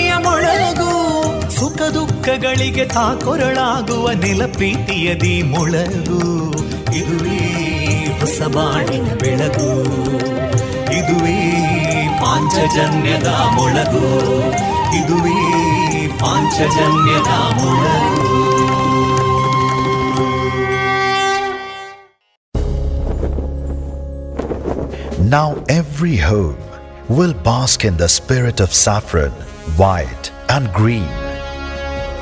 ಮೊಳಗು ಸುಖ ದುಃಖಗಳಿಗೆ ತಾಕೊರಳಾಗುವ ನೆಲ ಪ್ರೀತಿಯದಿ ಮೊಳಗು. ಇದುವೇ ಹೊಸ ಬಾಳಿನ ಬೆಳಗು. ಇದುವೇ ಪಾಂಚಜನ್ಯದ ಮೊಳಗು. ಇದುವೇ ಪಾಂಚಜನ್ಯದ ಮೊಳಗು. Now every home will bask in the spirit of saffron, white, and green,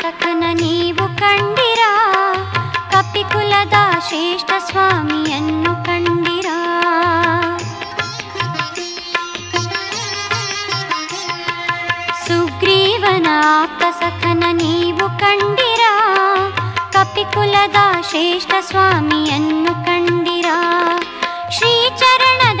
ಸಖನ ನೀವು ಕಂಡಿರಾ? ಕಪಿಕುಲದ ಶ್ರೇಷ್ಠ ಸ್ವಾಮಿಯನ್ನು ಕಂಡಿರಾ? ಸುಗ್ರೀವನ ಆಪ್ತ ಸಖನ ನೀವು ಕಂಡಿರಾ? ಕಪಿಕುಲದ ಶ್ರೇಷ್ಠ ಸ್ವಾಮಿಯನ್ನು ಕಂಡಿರಾ? ಶ್ರೀಚರಣದ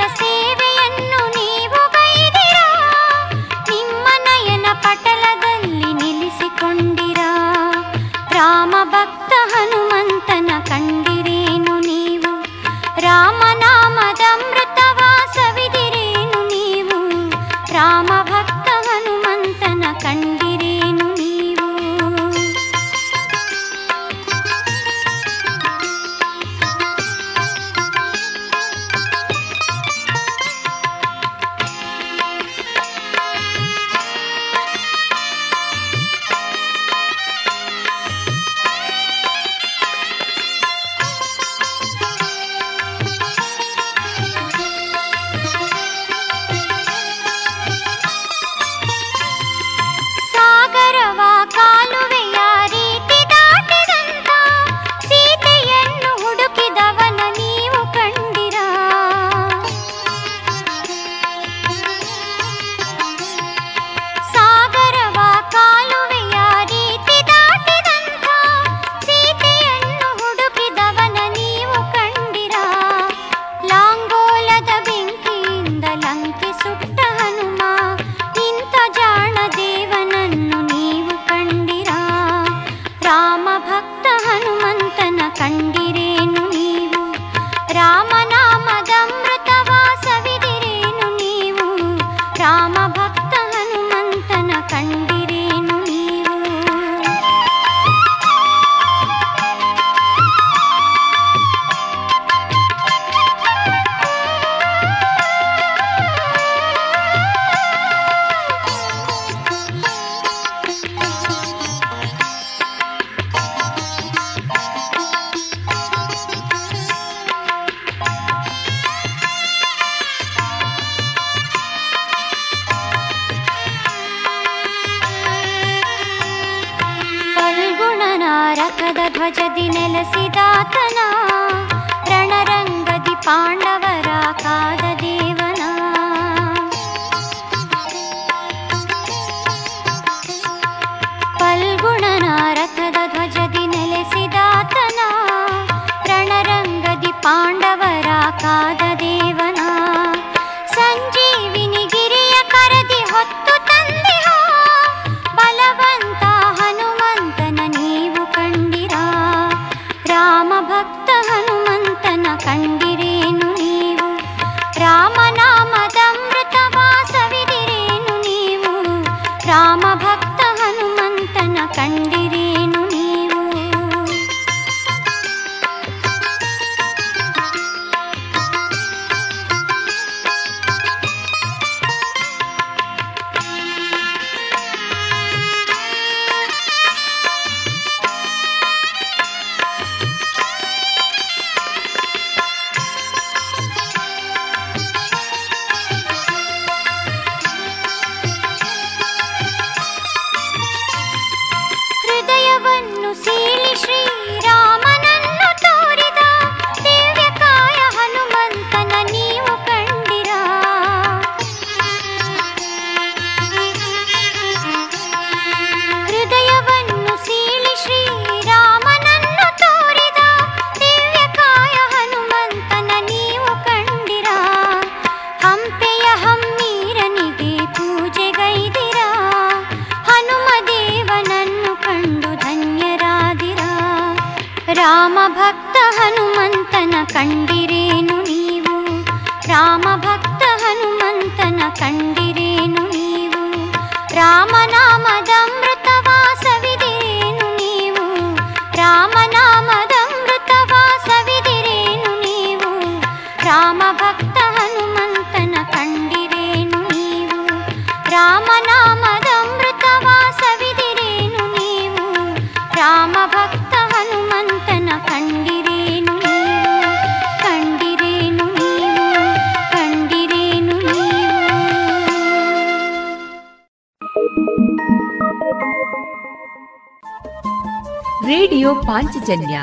ಪಾಂಚಜನ್ಯ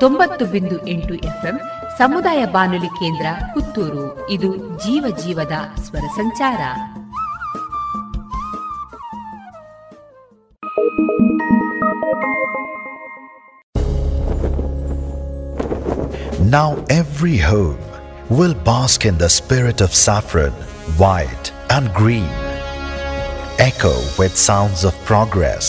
ತೊಂಬತ್ತು ಬಿಂದು ಎಂಟು ಎಫ್ಎಂ ಸಮುದಾಯ ಬಾನುಲಿ ಕೇಂದ್ರ ಪುತ್ತೂರು ಇದು ಜೀವ ಜೀವದ ಸ್ವರ ಸಂಚಾರ Now every home will bask in the spirit of saffron, white, and green. Echo with sounds of progress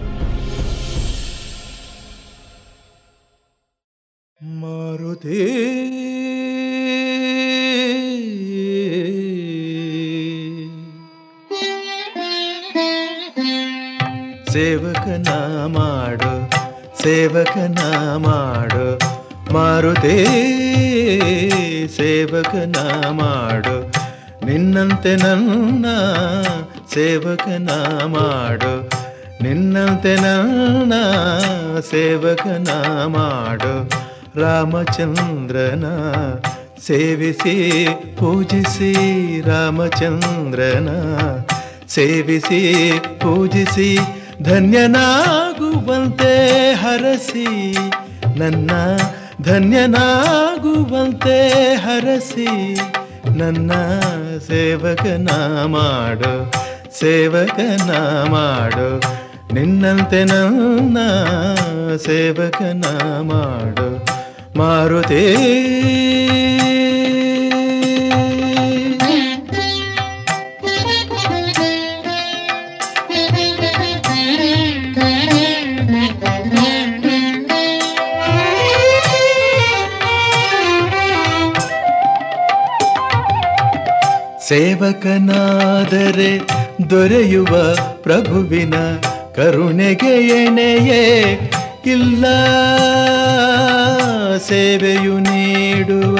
ನಿನ್ನಂತೆ ನನ್ನ ಸೇವಕನ ಮಾಡು. ನಿನ್ನಂತೆ ನನ್ನ ಸೇವಕನ ಮಾಡು. ರಾಮಚಂದ್ರನ ಸೇವಿಸಿ, ಪೂಜಿಸಿ, ರಾಮಚಂದ್ರನ ಸೇವಿಸಿ, ಪೂಜಿಸಿ, ಧನ್ಯನಾಗುವಂತೆ ಹರಸಿ, ನನ್ನ ಧನ್ಯನಾಗುವಂತೆ ಹರಸಿ. ನನ್ನ ಸೇವಕನ ಮಾಡು ಸೇವಕನ ಮಾಡು. ನಿನ್ನಂತೆ ನನ್ನ ಸೇವಕನ ಮಾಡು. ಮಾರುತೇ ಸೇವಕನಾದರೆ ದೊರೆಯುವ ಪ್ರಭುವಿನ ಕರುಣೆಗೆ ಎಣೆಯೇ ಇಲ್ಲ. ಸೇವೆಯು ನೀಡುವ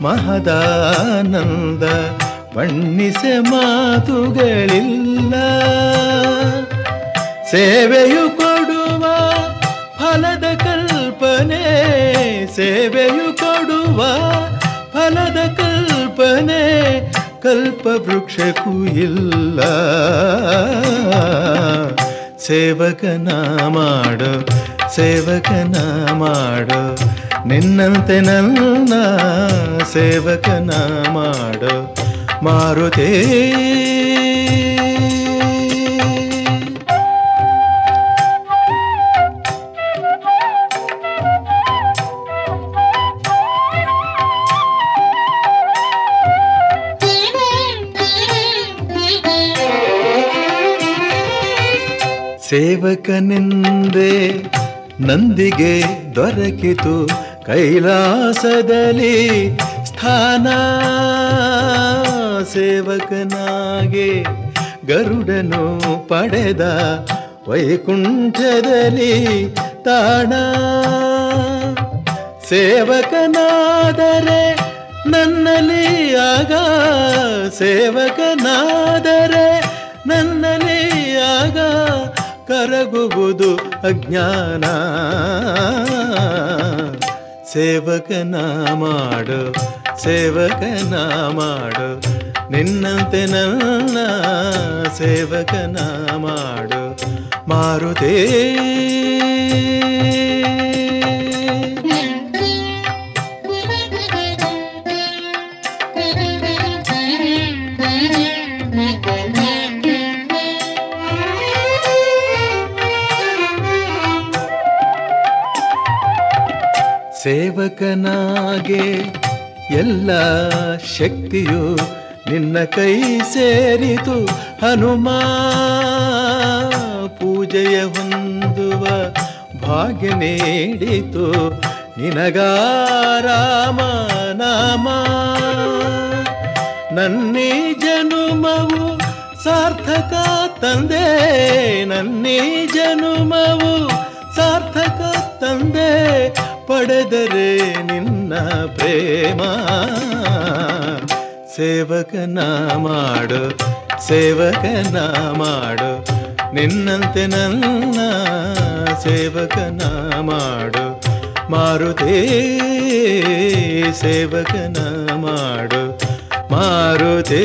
ಮಹದಾನಂದ ಬಣ್ಣಿಸೆ ಮಾತುಗಳಿಲ್ಲ. ಸೇವೆಯು ಕೊಡುವ ಫಲದ ಕಲ್ಪನೆ, ಸೇವೆಯು ಕೊಡುವ ಫಲದ ಕಲ್ಪನೆ ಕಲ್ಪ ವೃಕ್ಷಕ್ಕೂ ಇಲ್ಲ. ಸೇವಕನ ಮಾಡು ಸೇವಕನ ಮಾಡು. ನಿನ್ನಂತೆ ನನ್ನ ಸೇವಕನ ಮಾಡು. ಮಾರುತೇ ಸೇವಕನೆಂದೇ ನಂದಿಗೆ ದೊರಕಿತು ಕೈಲಾಸದಲ್ಲಿ ಸ್ಥಾನ. ಸೇವಕನಾಗೆ ಗರುಡನು ಪಡೆದ ವೈಕುಂಠದಲ್ಲಿ ತಾಣ. ಸೇವಕನಾದರೆ ನನ್ನಲ್ಲಿ ಆಗ. ಸೇವಕನಾದರೆ ನನ್ನಲ್ಲಿ ಆಗ. ಕರಗುವುದು ಅಜ್ಞಾನ. ಸೇವಕನ ಮಾಡು ಸೇವಕನ ಮಾಡು. ನಿನ್ನಂತೆ ನನ್ನ ಸೇವಕನ ಮಾಡು. ಮಾರುತೇ. ಸೇವಕನಾಗೆ ಎಲ್ಲ ಶಕ್ತಿಯು ನಿನ್ನ ಕೈ ಸೇರಿತು. ಹನುಮ, ಪೂಜೆಯ ಹೊಂದುವ ಭಾಗ್ಯ ನೀಡಿತು. ನಿನಗಾರಾಮ ನಾಮ. ನನ್ನೇ ಜನುಮವು ಸಾರ್ಥಕ ತಂದೆ. ನನ್ನೇ ಜನುಮವು ಸಾರ್ಥಕ ತಂದೆ. ಪಡೆದರೆ ನಿನ್ನ ಪ್ರೇಮ. ಸೇವಕನ ಮಾಡು ಸೇವಕನ ಮಾಡು, ನಿನ್ನಂತೆ ನನ್ನ ಸೇವಕನ ಮಾಡು. ಮಾರುತೇ, ಸೇವಕನ ಮಾಡು, ಮಾರುತೇ.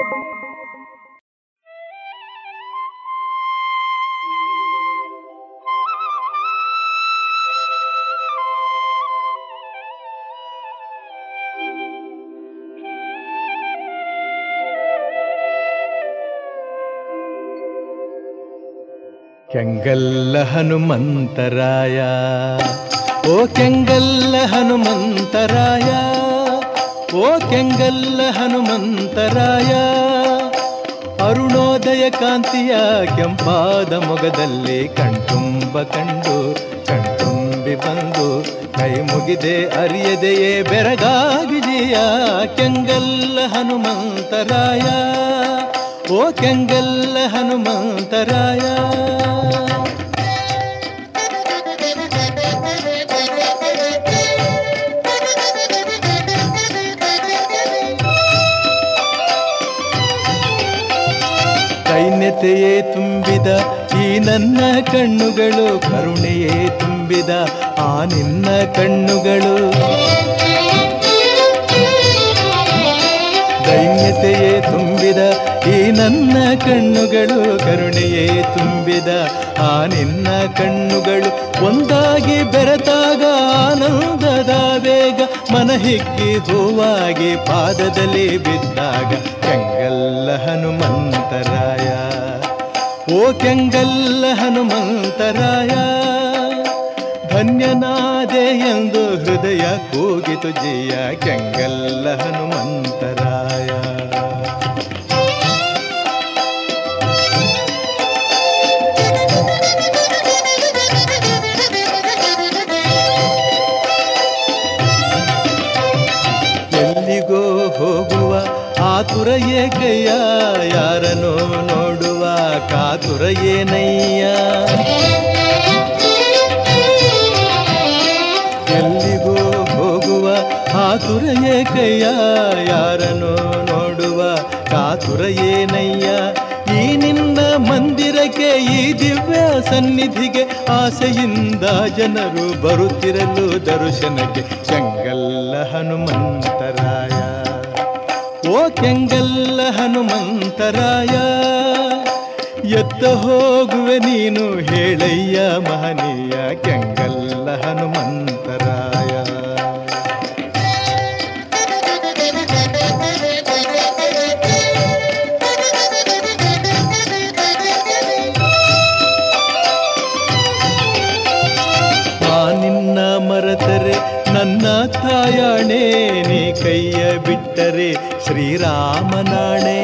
ಕೆಂಗಲ್ಲ ಹನುಮಂತರಾಯ. ಓ ಕೆಂಗಲ್ಲ ಹನುಮಂತರಾಯ. ಓ ಕೆಂಗಲ್ಲ ಹನುಮಂತರಾಯ. ಅರುಣೋದಯ ಕಾಂತಿಯ ಕೆಂಪಾದ ಮೊಗದಲ್ಲಿ ಕಣ್ತುಂಬ ಕಂಡು, ಕಣ್ತುಂಬಿ ಬಂದು ಕೈ ಮುಗಿದೆ, ಅರಿಯದೆಯೇ ಬೆರಗಾಗಿದೆಯ ಕೆಂಗಲ್ಲ ಹನುಮಂತರಾಯ. ಓ ಕೆಂಗಲ್ಲ ಹನುಮಂತರಾಯ. ಕೈನ್ಯತೆಯೇ ತುಂಬಿದ ಈ ನನ್ನ ಕಣ್ಣುಗಳು ಕರುಣೆಯೇ ತುಂಬಿದ ಆ ನಿನ್ನ ಕಣ್ಣುಗಳು. ದೈನ್ಯತೆಯೇ ತುಂಬಿದ ಈ ನನ್ನ ಕಣ್ಣುಗಳು, ಕರುಣೆಯೇ ತುಂಬಿದ ಆ ನಿನ್ನ ಕಣ್ಣುಗಳು ಒಂದಾಗಿ ಬೆರೆತಾಗ ಆನಂದದ ಬೇಗ ಮನ ಹಿಕ್ಕಿ ಹೂವಾಗಿ ಪಾದದಲ್ಲಿ ಬಿದ್ದಾಗ ಕೆಂಗಲ್ಲ ಹನುಮಂತರಾಯ. ಓ ಕೆಂಗಲ್ಲ ಹನುಮಂತರಾಯ, ಧನ್ಯನಾದೆ ಎಂದು ಹೃದಯ ಕೂಗಿತು ಜಿಯ ಕೆಂಗಲ್ಲ ಹನುಮಂತರಾಯ. ಕಾತುರ ಏನಯ್ಯ ಎಲ್ಲಿಗೂ ಹೋಗುವ ಆತುರ ಏಕಯ್ಯ ಯಾರನು ನೋಡುವ ಕಾತುರ ಏನಯ್ಯ ಈ ನಿನ್ನ ಮಂದಿರಕ್ಕೆ, ಈ ದಿವ್ಯ ಸನ್ನಿಧಿಗೆ ಆಸೆಯಿಂದ ಜನರು ಬರುತ್ತಿರಲು ದರ್ಶನಕ್ಕೆ ಚಂಗಲ್ಲ ಹನುಮಂತರಾಯ. ಓ ಕೆಂಗಲ್ಲ ಹನುಮಂತರಾಯ. ಎತ್ತ ಹೋಗುವೆ ನೀನು ಹೇಳಯ್ಯ ಮಹನೀಯ ಕೆಂಗಲ್ಲ ಹನುಮಂತರಾಯ. ನಿನ್ನ ಮರತರೆ ನನ್ನ ತಾಯಾಣೆ, ನೀ ಕೈಯ ಬಿಟ್ಟರೆ ಶ್ರೀರಾಮನಾಣೆ.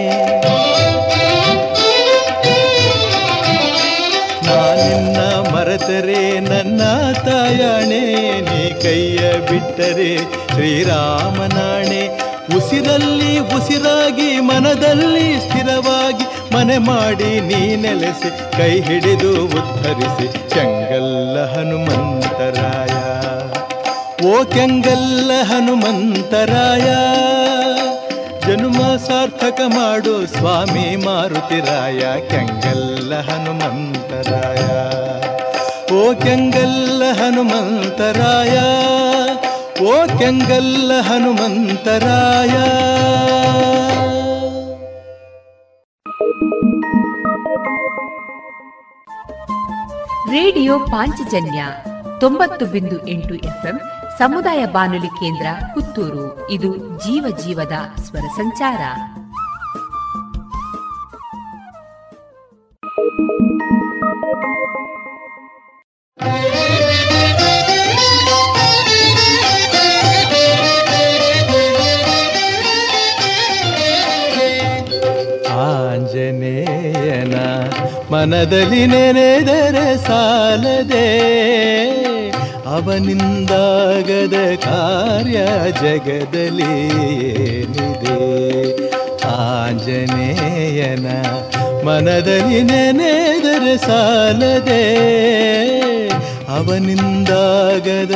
ಮರೆತರೆ ನನ್ನ ತಾಯಣೆ, ನೀ ಕೈಯ ಬಿಟ್ಟರೆ ಶ್ರೀರಾಮನಾಣೆ. ಉಸಿರಲ್ಲಿ ಉಸಿರಾಗಿ, ಮನದಲ್ಲಿ ಸ್ಥಿರವಾಗಿ ಮನೆ ಮಾಡಿ ನೀ ನೆಲೆಸಿ, ಕೈ ಹಿಡಿದು ಉತ್ತರಿಸಿ, ಚೆಂಗಲ್ಲ ಹನುಮಂತರಾಯ. ಓ ಕೆಂಗಲ್ಲ ಹನುಮಂತರಾಯ, ಜನ್ಮ ಸಾರ್ಥಕ ಮಾಡು ಸ್ವಾಮಿ ಮಾರುತಿರಾಯ, ಕೆಂಗಲ್ಲ ಹನುಮಂತರಾಯ. ಓ ಕೆಂಗಲ್ಲ ಹನುಮಂತರಾಯ ಓ ಕೆಂಗಲ್ಲ ಹನುಮಂತರಾಯ. ರೇಡಿಯೋ ಪಾಂಚಜನ್ಯ ತೊಂಬತ್ತು ಬಿಂದು ಎಂಟು ಎಫ್ಎಂ ಸಮುದಾಯ ಬಾನುಲಿ ಕೇಂದ್ರ ಪುತ್ತೂರು. ಇದು ಜೀವ ಜೀವದ ಸ್ವರ ಸಂಚಾರ. ಆಂಜನೇಯನ ಮನದಲ್ಲಿ ನೆನೆದರೆ ಸಾಲದೆ ಅವನಿಂದಾಗದ ಕಾರ್ಯ ಜಗದಲ್ಲಿ ಏನಿದೆ ಆಂಜನೇಯನ ಮನದಲ್ಲಿ ನೆನೆದರೆ ಸಾಲದೆ ಅವನಿಂದಾಗದ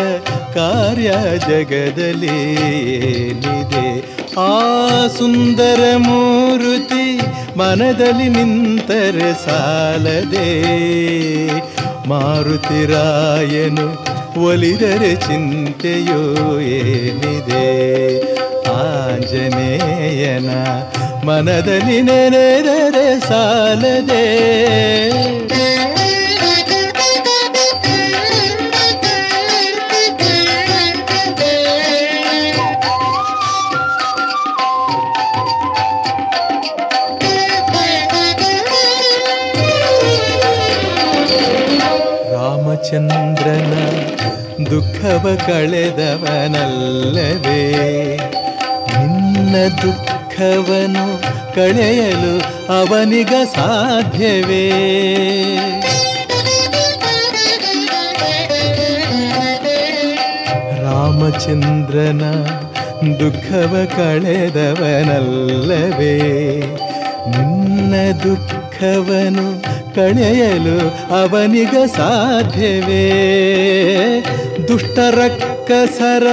ಕಾರ್ಯ ಜಗದಲ್ಲಿ ಏನಿದೆ? ಆ ಸುಂದರ ಮೂರುತಿ ಮನದಲ್ಲಿ ನಿಂತರೆ ಸಾಲದೆ. ಮಾರುತಿರಾಯನು ಒಲಿದರೆ ಚಿಂತೆಯೋ ಏನಿದೆ? ಆಂಜನೇಯನ ಮನದಲ್ಲಿ ನೆನೆದರೆ ಸಾಲದೆ. ದುಃಖವ ಕಳೆದವನಲ್ಲವೇ? ನಿನ್ನ ದುಃಖವನು ಕಳೆಯಲು ಅವನಿಗ ಸಾಧ್ಯವೇ? ರಾಮಚಂದ್ರನ ದುಃಖವ ಕಳೆದವನಲ್ಲವೇ? ನಿನ್ನ ದುಃಖವನು ಕಳೆಯಲು ಅವನಿಗ ಸಾಧ್ಯವೇ? ದುಷ್ಟರಕ್ಕಸರ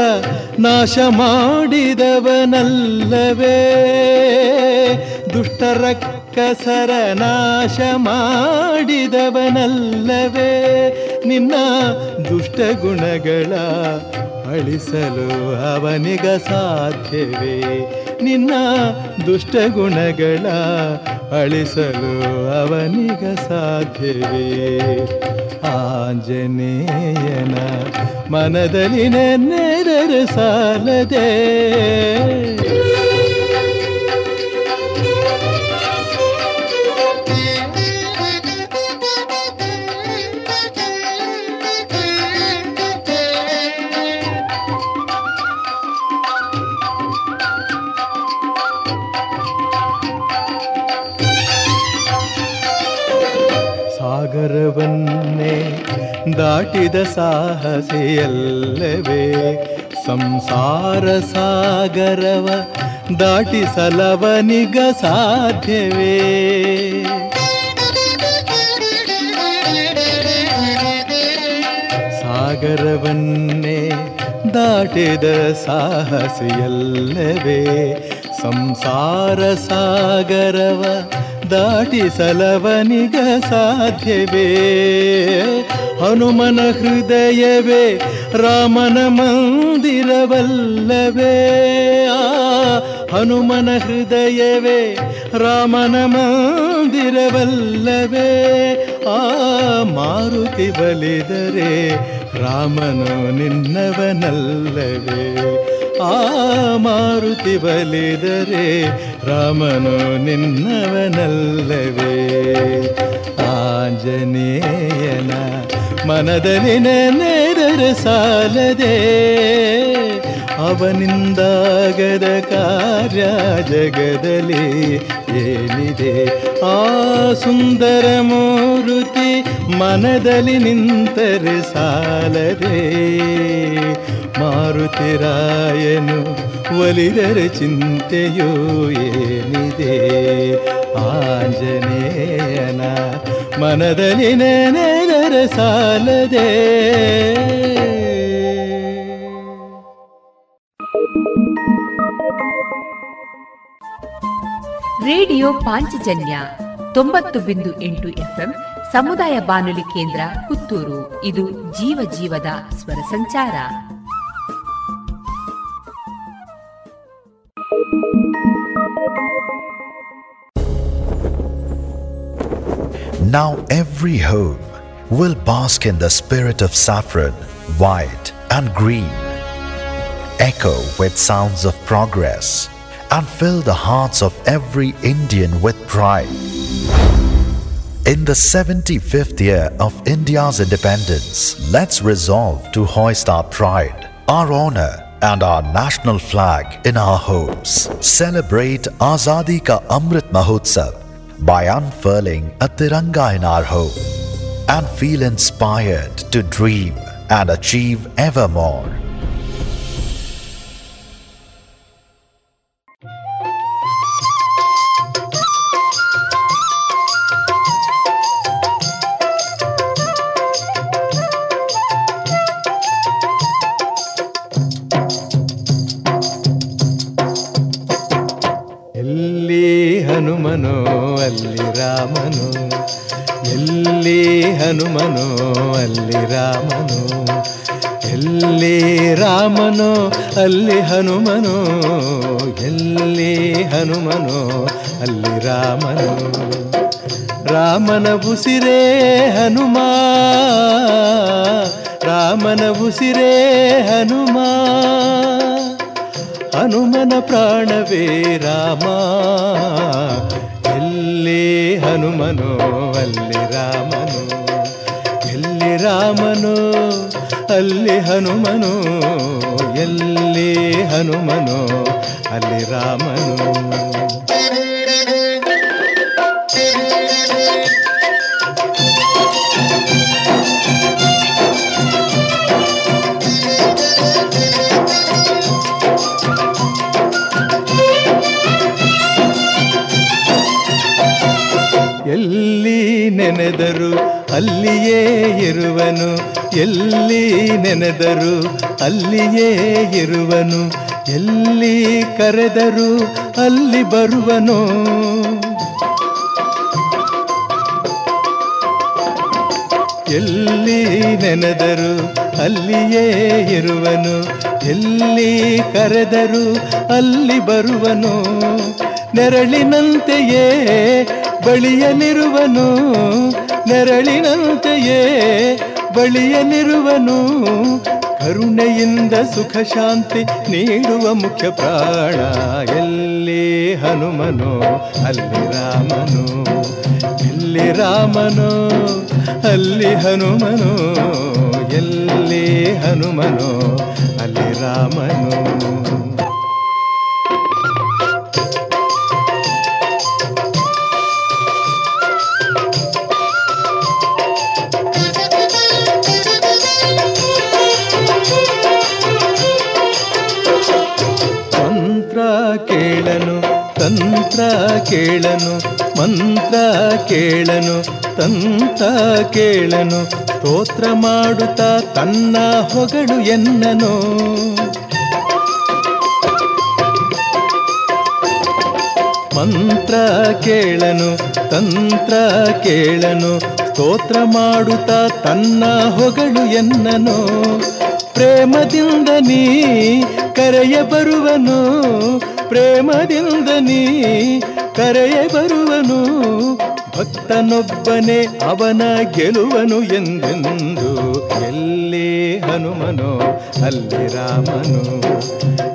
ನಾಶ ಮಾಡಿದವನಲ್ಲವೇ? ದುಷ್ಟರಕ್ಕಸರ ನಾಶ ಮಾಡಿದವನಲ್ಲವೇ? ನಿನ್ನ ದುಷ್ಟ ಗುಣಗಳ ಅಳಿಸಲು ಅವನಿಗ ಸಾಧ್ಯವೇ? ನಿನ್ನ ದುಷ್ಟ ಗುಣಗಳ ಅಳಿಸಲು ಅವನಿಗ ಸಾಧ್ಯವೇ? ಆಂಜನೇಯನ ಮನದಲ್ಲಿ ನೆನೆದರೆ ಸಾಲದೆ ದಾಟಿದ ಸಾಹಸಿಯಲ್ಲವೇ? ಸಂಸಾರ ಸಾಗರವ ದಾಟಿಸಲವನಿಗ ಸಾಧ್ಯವೇ? ಸಾಗರವನ್ನೇ ದಾಟಿದ ಸಾಹಸಿಯಲ್ಲವೇ? ಸಂಸಾರ ಸಾಗರವ ದಾಟಿಸಲವನಿಗ ಸಾಧ್ಯವೇ? ಹನುಮನ ಹೃದಯವೇ ರಾಮನ ಮಂದಿರವಲ್ಲವೇ ಆ ಹನುಮನ ಹೃದಯವೇ ರಾಮನ ಮಂದಿರವಲ್ಲವೇ ಆ ಮಾರುತಿ ಬಲಿದರೆ ರಾಮನು ನಿನ್ನವನಲ್ಲವೇ ಆ ಮಾರುತಿ ಬಲಿದರೆ ರಾಮನು ನಿನ್ನವನಲ್ಲವೇ? ಆಂಜನೇಯನ ಮನದಲ್ಲಿ ನೆನೆದರೆ ಸಾಲದೆ, ಅವನಿಂದಾಗದ ಕಾರ್ಯ ಜಗದಲ್ಲಿ ಏನಿದೆ? ಆ ಸುಂದರ ಮೂರುತಿ ಮನದಲ್ಲಿ ನಿಂತರೆ ಸಾಲದೆ ಮಾರುತಿರಾಯನು ಒಲಿದರೆ ಚಿಂತೆಯೂ ಏನಿದೆ? ಆಂಜನೇಯನ ಮನದಲ್ಲಿ ನೆನೆದರೆ ಸಾಲದೆ? ರೇಡಿಯೋ ಪಾಂಚಜನ್ಯ ತೊಂಬತ್ತು ಬಿಂದು ಎಂಟು ಎಫ್ಎಂ ಸಮುದಾಯ ಬಾನುಲಿ ಕೇಂದ್ರ ಪುತ್ತೂರು. ಇದು ಜೀವ ಜೀವದ ಸ್ವರ ಸಂಚಾರ. Now every home will bask in the spirit of saffron, white, and green. Echo with sounds of progress and fill the hearts of every Indian with pride. In the 75th year of India's independence, let's resolve to hoist our pride, our honor, and our national flag in our homes. Celebrate Azadi Ka Amrit Mahotsav by unfurling a Tiranga in our home and feel inspired to dream and achieve ever ಅಲ್ಲಿ ಹನುಮನು, ಎಲ್ಲಿ ಹನುಮನು, ಅಲ್ಲಿ ರಾಮನು. ರಾಮನ ಉಸಿರೇ ಹನುಮ, ರಾಮನ ಉಸಿರೇ ಹನುಮ. ಹನುಮನ ಪ್ರಾಣವೇ ರಾಮ, ಎಲ್ಲಿ ಹನುಮನು, ಅಲ್ಲಿ ರಾಮನು. ಎಲ್ಲಿ ರಾಮನು, ಅಲ್ಲಿ ಹನುಮನು, ಎಲ್ಲಿ ಹನುಮನು ಅಲ್ಲಿ ರಾಮನು ಅಲ್ಲಿಯೇ ಇರುವನು, ಎಲ್ಲಿ ನೆನೆದರು ಅಲ್ಲಿಯೇ ಇರುವನು, ಎಲ್ಲಿ ಕರೆದರು ಅಲ್ಲಿ ಬರುವನು. ಎಲ್ಲಿ ನೆನೆದರು ಅಲ್ಲಿಯೇ ಇರುವನು, ಎಲ್ಲಿ ಕರೆದರು ಅಲ್ಲಿ ಬರುವನು. ನೆರಳಿನಂತೆಯೇ ಬಳಿಯಲಿರುವನು ನೆರಳಿನಂತೆಯೇ ಬಳಿಯಲಿರುವನು ಕರುಣೆಯಿಂದ ಸುಖ ಶಾಂತಿ ನೀಡುವ ಮುಖ್ಯ ಪ್ರಾಣ. ಎಲ್ಲಿ ಹನುಮನು, ಅಲ್ಲಿ ರಾಮನು, ಎಲ್ಲಿ ರಾಮನು, ಅಲ್ಲಿ ಹನುಮನು, ಎಲ್ಲಿ ಹನುಮನು, ಅಲ್ಲಿ ರಾಮನು. ಮಂತ್ರ ಕೇಳನು ಮಂತ್ರ ಕೇಳನು ತಂತ ಕೇಳನು, ಸ್ತೋತ್ರ ಮಾಡುತ್ತಾ ತನ್ನ ಹೊಗಳು ಎನ್ನನು. ಮಂತ್ರ ಕೇಳನು, ತಂತ್ರ ಕೇಳನು, ಸ್ತೋತ್ರ ಮಾಡುತ್ತಾ ತನ್ನ ಹೊಗಳು ಎನ್ನನು. ಪ್ರೇಮದಿಂದ ನೀ ಕರೆಯ ಬರುವನು ಪ್ರೇಮದಿಂದ ನೀ ಕರೆಯೇ ಬರುವನು, ಭಕ್ತನೊಬ್ಬನೇ ಅವನ ಗೆಲುವನು ಎಂದೆಂದು. ಎಲ್ಲಿ ಹನುಮನೋ, ಅಲ್ಲಿ ರಾಮನು,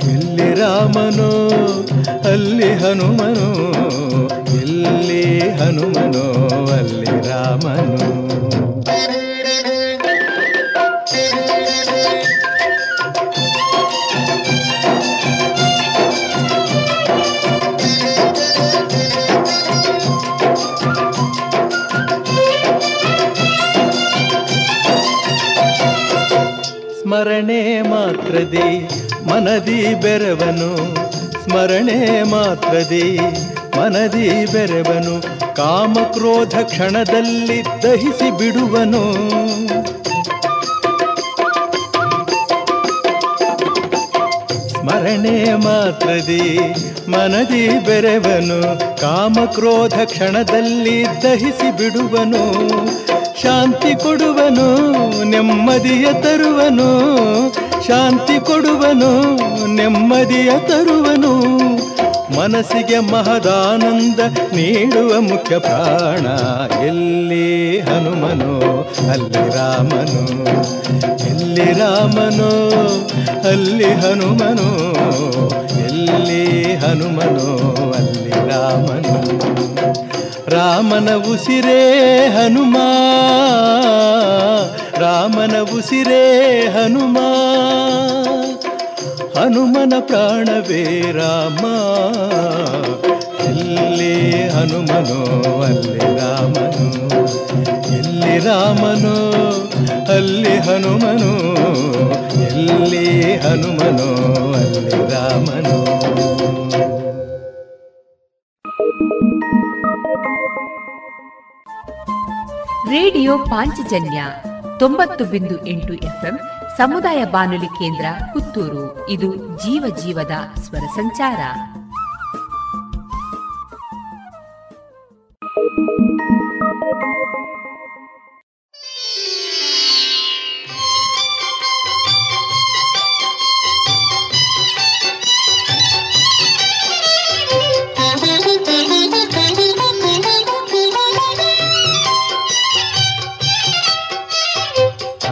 ಎಲ್ಲಿ ರಾಮನೋ, ಅಲ್ಲಿ ಹನುಮನು. ಎಲ್ಲಿ ಹನುಮನೋ, ಅಲ್ಲಿ ರಾಮನು. ಸ್ಮರಣೆ ಮಾತ್ರದಿ ಮನದಿ ಬೆರವನು. ಸ್ಮರಣೆ ಮಾತ್ರದಿ ಮನದಿ ಬೆರವನು. ಕಾಮಕ್ರೋಧ ಕ್ಷಣದಲ್ಲಿ ದಹಿಸಿ ಬಿಡುವನು. ಸ್ಮರಣೆ ಮಾತ್ರದಿ ಮನದಿ ಬೆರೆವನು. ಕಾಮಕ್ರೋಧ ಕ್ಷಣದಲ್ಲಿ ದಹಿಸಿ ಬಿಡುವನು. ಶಾಂತಿ ಕೊಡುವನು, ನೆಮ್ಮದಿಯ ತರುವನು. ಶಾಂತಿ ಕೊಡುವನು, ನೆಮ್ಮದಿಯ ತರುವನು. ಮನಸ್ಸಿಗೆ ಮಹದಾನಂದ ನೀಡುವ ಮುಖ್ಯ ಪ್ರಾಣ ಎಲ್ಲಿ ಹನುಮನು, ಅಲ್ಲಿ ರಾಮನು. ಎಲ್ಲಿ ರಾಮನು, ಅಲ್ಲಿ ಹನುಮನು. ಎಲ್ಲಿ ಹನುಮನು, ಅಲ್ಲಿ ರಾಮನು. ರಾಮನ ಉಸಿರೇ ಹನುಮ, ರಾಮನ ಉಸಿರೇ ಹನುಮ. ಹನುಮನ ಪ್ರಾಣವೇ ರಾಮ, ಇಲ್ಲಿ ಹನುಮನೋ, ಅಲ್ಲಿ ರಾಮನು. ರಾಮನೋ ಅಲ್ಲಿ ಹನುಮನು, ಎಲ್ಲಿ ಹನುಮನೋ, ಅಲ್ಲಿ ರಾಮನು. ರೇಡಿಯೋ ಪಾಂಚಜನ್ಯ ತೊಂಬತ್ತು ಬಿಂದು ಎಂಟು ಎಫ್ಎಂ ಸಮುದಾಯ ಬಾನುಲಿ ಕೇಂದ್ರ ಪುತ್ತೂರು. ಇದು ಜೀವ ಜೀವದ ಸ್ವರ ಸಂಚಾರ.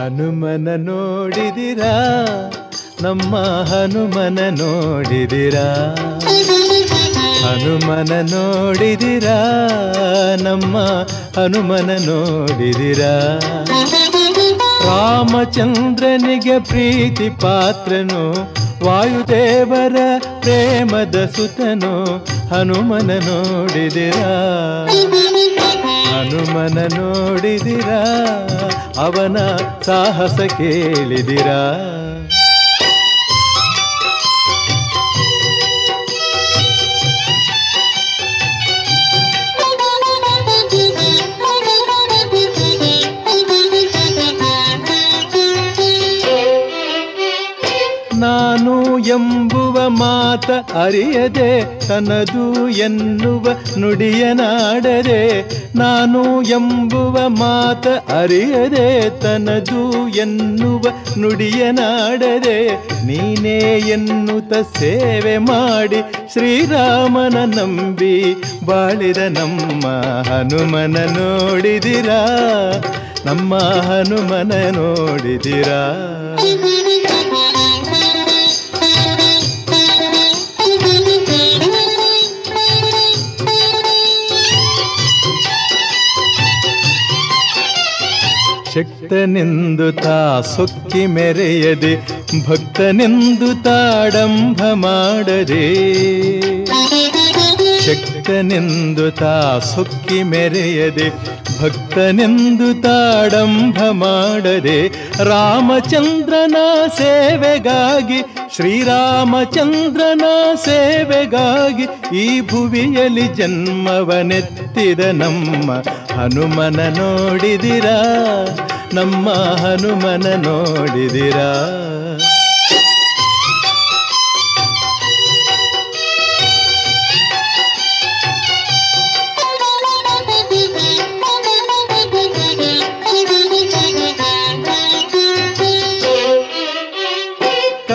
ಹನುಮನ ನೋಡಿದಿರಾ? ನಮ್ಮ ಹನುಮನ ನೋಡಿದಿರಾ? ಹನುಮನ ನೋಡಿದಿರಾ? ನಮ್ಮ ಹನುಮನ ನೋಡಿದಿರಾ? ರಾಮಚಂದ್ರನಿಗೆ ಪ್ರೀತಿ ಪಾತ್ರನು, ವಾಯುದೇವರ ಪ್ರೇಮದ ಸುತನು, ಹನುಮನ ನೋಡಿದಿರಾ? ಹನುಮನ ನೋಡಿದಿರಾ ಅವನ ಸಾಹಸ ಕೇಳಿದಿರಾ. ನಾನು ಎಂಬುವ ಮಾತ ಅರಿಯದೆ ತನದು ಎನ್ನುವ ನುಡಿಯನಾಡದೆ ನಾನು ಎಂಬುವ ಮಾತ ಅರಿಯದೆ ತನದು ಎನ್ನುವ ನುಡಿಯನಾಡದೆ ನೀನೇ ಎನ್ನುತ್ತ ಸೇವೆ ಮಾಡಿ ಶ್ರೀರಾಮನ ನಂಬಿ ಬಾಳಿದ ನಮ್ಮ ಹನುಮನ ನೋಡಿದಿರಾ, ನಮ್ಮ ಹನುಮನ ನೋಡಿದಿರಾ. ಶಕ್ತನೆಂದು ತಾ ಸೊಕ್ಕಿ ಮೆರೆಯದೆ ಭಕ್ತನೆಂದು ತಾಡಂಭ ಮಾಡದೆ. ಶಕ್ತನೆಂದು ತಾ ಸುಕ್ಕಿ ಮೆರೆಯದೆ, ಭಕ್ತನೆಂದು ತಾಡಂಭ ಮಾಡದೆ, ರಾಮಚಂದ್ರನ ಸೇವೆಗಾಗಿ, ಶ್ರೀರಾಮಚಂದ್ರನ ಸೇವೆಗಾಗಿ ಈ ಭುವಿಯಲ್ಲಿ ಜನ್ಮವನೆತ್ತಿದ ನಮ್ಮ ಹನುಮನ ನೋಡಿದಿರಾ, ನಮ್ಮ ಹನುಮನ ನೋಡಿದಿರಾ.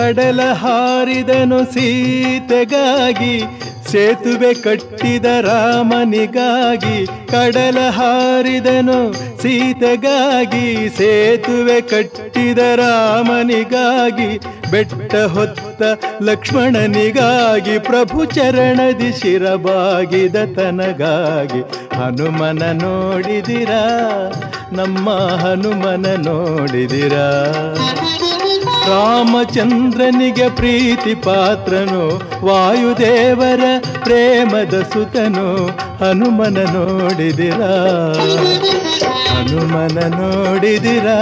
ಕಡಲ ಹಾರಿದನು ಸೀತೆಗಾಗಿ, ಸೇತುವೆ ಕಟ್ಟಿದ ರಾಮನಿಗಾಗಿ, ಕಡಲ ಹಾರಿದನು ಸೀತೆಗಾಗಿ, ಸೇತುವೆ ಕಟ್ಟಿದ ರಾಮನಿಗಾಗಿ, ಬೆಟ್ಟ ಹೊತ್ತ ಲಕ್ಷ್ಮಣನಿಗಾಗಿ, ಪ್ರಭು ಚರಣದಿ ಶಿರಬಾಗಿದ ತನಗಾಗಿ. ಹನುಮನ ನೋಡಿದಿರಾ, ನಮ್ಮ ಹನುಮನ ನೋಡಿದಿರಾ. ರಾಮಚಂದ್ರನಿಗೆ ಪ್ರೀತಿ ಪಾತ್ರನು, ವಾಯುದೇವರ ಪ್ರೇಮದ ಸುತನು, ಹನುಮನ ನೋಡಿದಿರಾ. ಹನುಮನ ನೋಡಿದಿರಾ,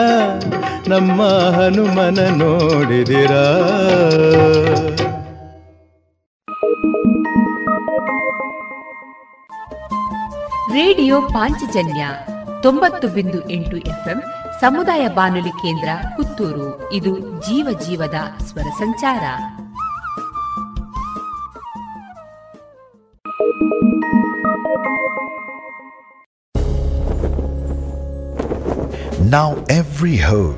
ನಮ್ಮ ಹನುಮನ ನೋಡಿದಿರಾ. ರೇಡಿಯೋ ಪಾಂಚಜನ್ಯ ತೊಂಬತ್ತು ಬಿಂದು ಎಂಟು FM ಸಮುದಾಯ ಬಾನುಲಿ ಕೇಂದ್ರ ಪುತ್ತೂರು ಇದು ಜೀವ ಜೀವದ ಸ್ವರ ಸಂಚಾರ Now every home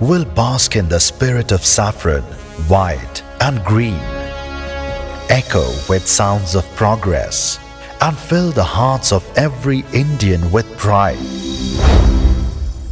will bask in the spirit of saffron, white and green. Echo with sounds of progress and fill the hearts of every Indian with pride.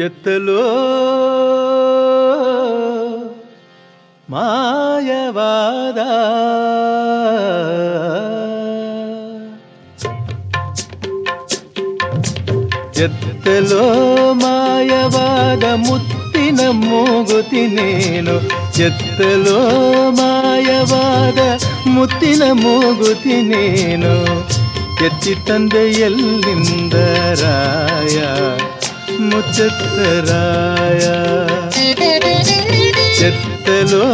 ಎತ್ತಲೋ ಮಾಯವಾದ ಎತ್ತಲೋ ಮಾಯವಾದ ಮುತ್ತಿನ ಮೂಗುತಿನೇನು ಎತ್ತಲೋ ಮಾಯವಾದ ಮುತ್ತಿನ ಮೂಗುತಿನೇನು ಎತ್ತಿ ತಂದೆ ಎಲ್ಲಿಂದ ರಾಯ? ಮುಚ್ಚತ್ತರಾಯ. ಎತ್ತಲೋ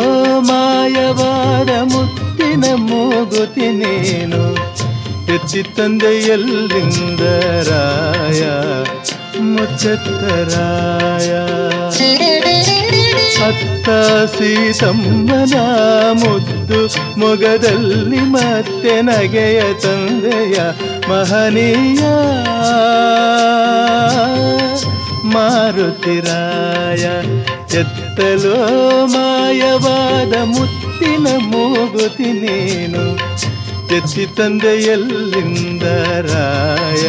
ಮಾಯವಾದ ಮುತ್ತಿನ ಮೂಗುತಿನೇನು నేను ತಂದೆ ಎಲ್ಲಿಂದ ರಾಯ ಮುಚ್ಚತ್ತರಾಯ. ಅತ್ತ ಸೀತಮ್ಮನ ಮುದ್ದು ಮೊಗದಲ್ಲಿ ಮತ್ತೆ ನಗೆಯ ತಂದೆಯ ಮಹನೀಯ. ಮಾರುತಿರಾಯ ಎತ್ತಲೋ ಮಾಯವಾದ ಮುತ್ತಿನ ಮೂಗುತಿ ನೀನು ಎತ್ತಿ ತಂದೆ ಎಲ್ಲಿಂದ ರಾಯ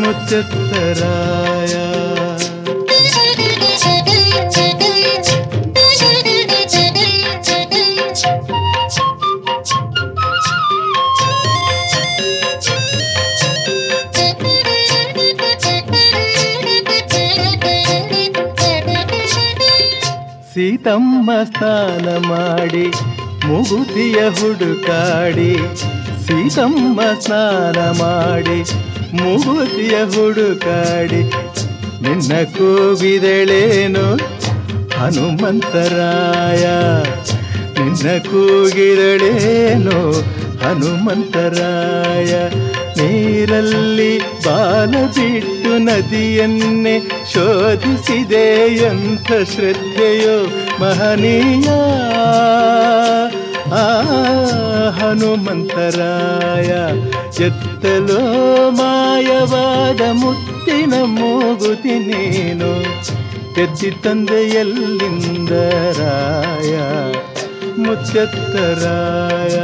ಮುಚ್ಚತ್ತರಾಯ. ಸೀತಮ್ಮ ಸ್ನಾನ ಮಾಡಿ, ಮುಗುತಿಯ ಹುಡುಕಾಡಿ, ಸೀತಮ್ಮ ಸ್ನಾನ ಮಾಡಿ, ಮುಗುತಿಯ ಹುಡುಕಾಡಿ, ನಿನ್ನ ಕೂಗಿದಳೇನು? ಹನುಮಂತರಾಯ, ನಿನ್ನ ಕೂಗಿದಳೇನು? ಹನುಮಂತರಾಯ ನೀರಲ್ಲಿ ಬಾಲ ಬಿಟ್ಟು ನದಿಯನ್ನೇ ಶೋಧಿಸಿದೆ ಎಂಥ ಶ್ರದ್ಧೆಯೋ ಮಹನೀಯ. ಆ ಹನುಮಂತರಾಯ ಎತ್ತಲೋ ಮಾಯವಾದ ಮುತ್ತಿನ ಮೂಗುತಿ ನೀನು ಎತ್ತಿ ತಂದೆ ಎಲ್ಲಿಂದ ಮುಚ್ಚತ್ತರಾಯ.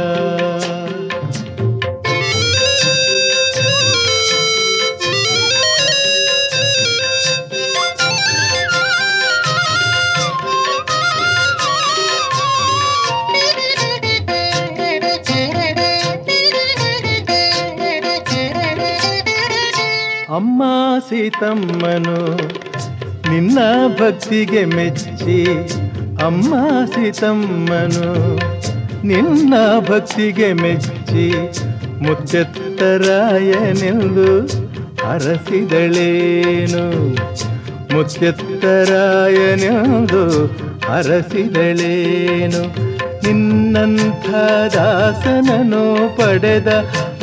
ಸೀತಮ್ಮನು ನಿನ್ನ ಭಕ್ತಿಗೆ ಮೆಚ್ಚಿ ಅಮ್ಮ ಸೀತಮ್ಮನು ನಿನ್ನ ಭಕ್ತಿಗೆ ಮೆಚ್ಚಿ ಮುತ್ತೆತ್ತರಾಯನೆಂದು ಅರಸಿದಳೇನು? ಮುತ್ತೆತ್ತರಾಯನೆಂದು ಅರಸಿದಳೇನು? ನಿನ್ನಂಥ ದಾಸನನು ಪಡೆದ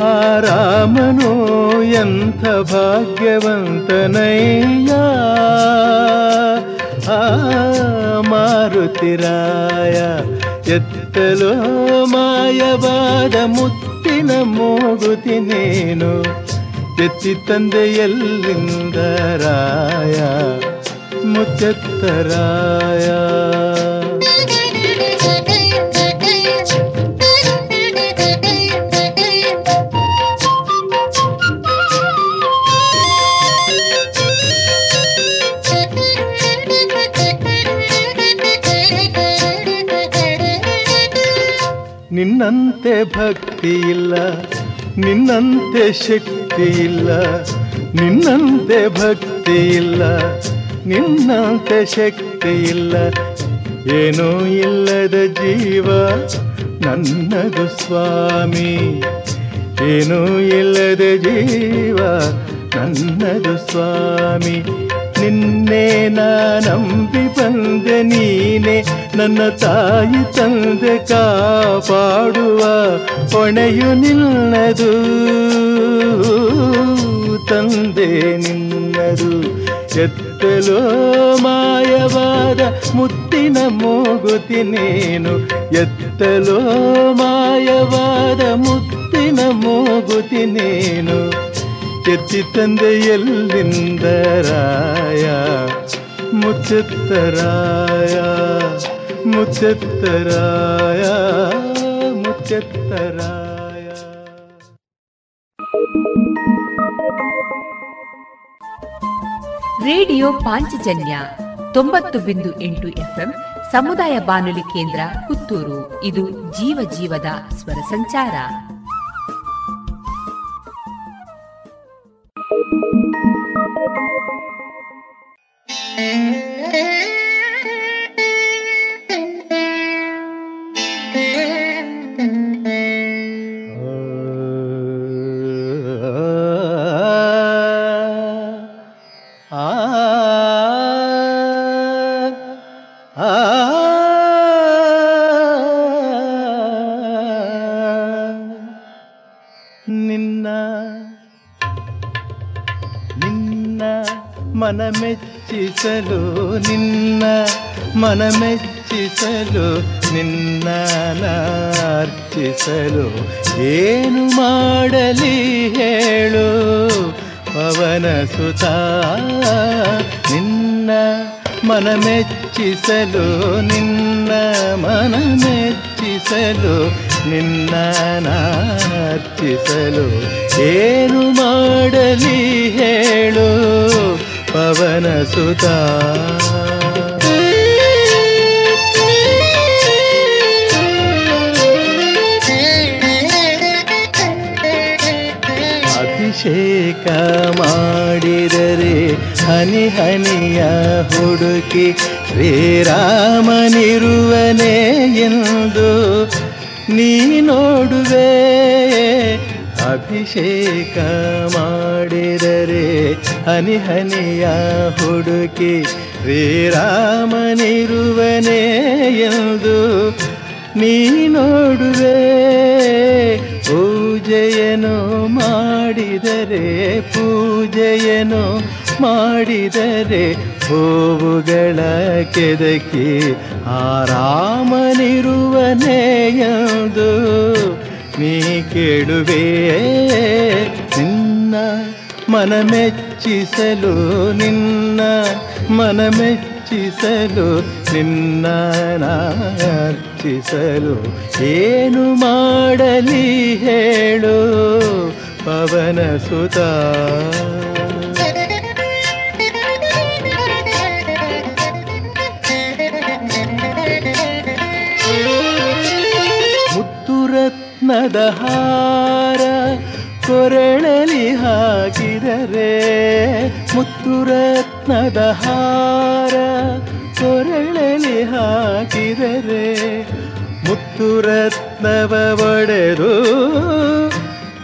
ಆ ರಾಮನು ಎಂಥ ಭಾಗ್ಯವಂತನಯ್ಯ. ಆ ಮಾರುತಿರಾಯ ಎತ್ತಲೋ ಮಾಯವಾದ ಮುತ್ತಿನ ಮೂಗುತಿ ನೀನು ಎತ್ತಿ ತಂದೆಯಲ್ಲಿಂದ ರಾಯ. ನಿನ್ನಂತೆ ಭಕ್ತಿ ಇಲ್ಲ, ನಿನ್ನಂತೆ ಶಕ್ತಿ ಇಲ್ಲ, ನಿನ್ನಂತೆ ಭಕ್ತಿ ಇಲ್ಲ, ನಿನ್ನಂತೆ ಶಕ್ತಿ ಇಲ್ಲ. ಏನೂ ಇಲ್ಲದ ಜೀವ, ನನ್ನದು ಸ್ವಾಮಿ. ಏನೂ ಇಲ್ಲದ ಜೀವ, ನನ್ನದು ಸ್ವಾಮಿ. ನಿನ್ನೆ ನಂಬಿ ಬಂದೆ ನೀನೆ, ನನ್ನ ತಾಯಿ ತಂದೆ ಕಾಪಾಡುವ ಹೊಣೆಯು ನಿನ್ನದು. ತಂದೆ ನಿನ್ನದು, ಎತ್ತಲೋ ಮಾಯವಾದ ಮುತ್ತಿನ ಮೂಗುತಿ ನೀನು, ಎತ್ತಲೋ ಮಾಯವಾದ ಮುತ್ತಿನ ಮೂಗುತಿ ನೀನು. ಎತ್ತಿ ತಂದೆ ಎಲ್ಲಿಂದ ರಾಯ? ಮುಚ್ಚತ್ತರಾಯ ಮುಚ್ಚತ್ತರಾಯ ಮುಚ್ಚತ್ತರಾಯ ರೇಡಿಯೋ ಪಾಂಚಜನ್ಯ ತೊಂಬತ್ತು ಬಿಂದು ಎಂಟು ಎಫ್ಎಂ ಸಮುದಾಯ ಬಾನುಲಿ ಕೇಂದ್ರ ಪುತ್ತೂರು. ಇದು ಜೀವ ಜೀವದ ಸ್ವರ ಸಂಚಾರ. ಆ ಮನ ಮೆಚ್ಚಿಸಲು ನಿನ್ನ ನಾರ್ಚಿಸಲು ಏನು ಮಾಡಲಿ ಹೇಳು. ಪವನ ಸುತ ನಿನ್ನ ಮನ ಮೆಚ್ಚಿಸಲು ನಿನ್ನ ಮನ ಮೆಚ್ಚಿಸಲು ನಿನ್ನ ನಾರ್ಚಿಸಲು ಏನು ಮಾಡಲಿ ಹೇಳು. ಪವನ ಸುತ ಹನಿ ಹನಿಯ ಹುಡುಕಿ ಶ್ರೀರಾಮನಿರುವನೇ ಎಂದು ನೀ ನೋಡುವೆ. ಅಭಿಷೇಕ ಮಾಡಿದರೆ ಹನಿ ಹನಿಯ ಹುಡುಕಿ ಶ್ರೀರಾಮನಿರುವನೇ ಎಂದು ನೀ ನೋಡುವೆ. ಪೂಜೆಯನ್ನು ಮಾಡಿದರೆ ಪೂಜೆಯನ್ನು ಮಾಡಿದರೆ ಹೂವುಗಳ ಕೆದಕಿ ಆರಾಮನಿರುವನೆಯದು ನೀ ಕೇಳುವೆ. ನಿನ್ನ ಮನ ಮೆಚ್ಚಿಸಲು ನಿನ್ನ ಮನ ಮೆಚ್ಚಿಸಲು ನಿನ್ನ ಅರ್ಚಿಸಲು ಏನು ಮಾಡಲಿ ಹೇಳು ಪವನ ಸುತ ರತ್ನದ ಹಾರ ಕೊರಳಲಿ ಹಾಕಿದರೆ ಮುತ್ತು ರತ್ನದ ಹಾರ ಕೊರಳಲಿ ಹಾಕಿದರೆ ಮುತ್ತು ರತ್ನವ ಒಡೆದು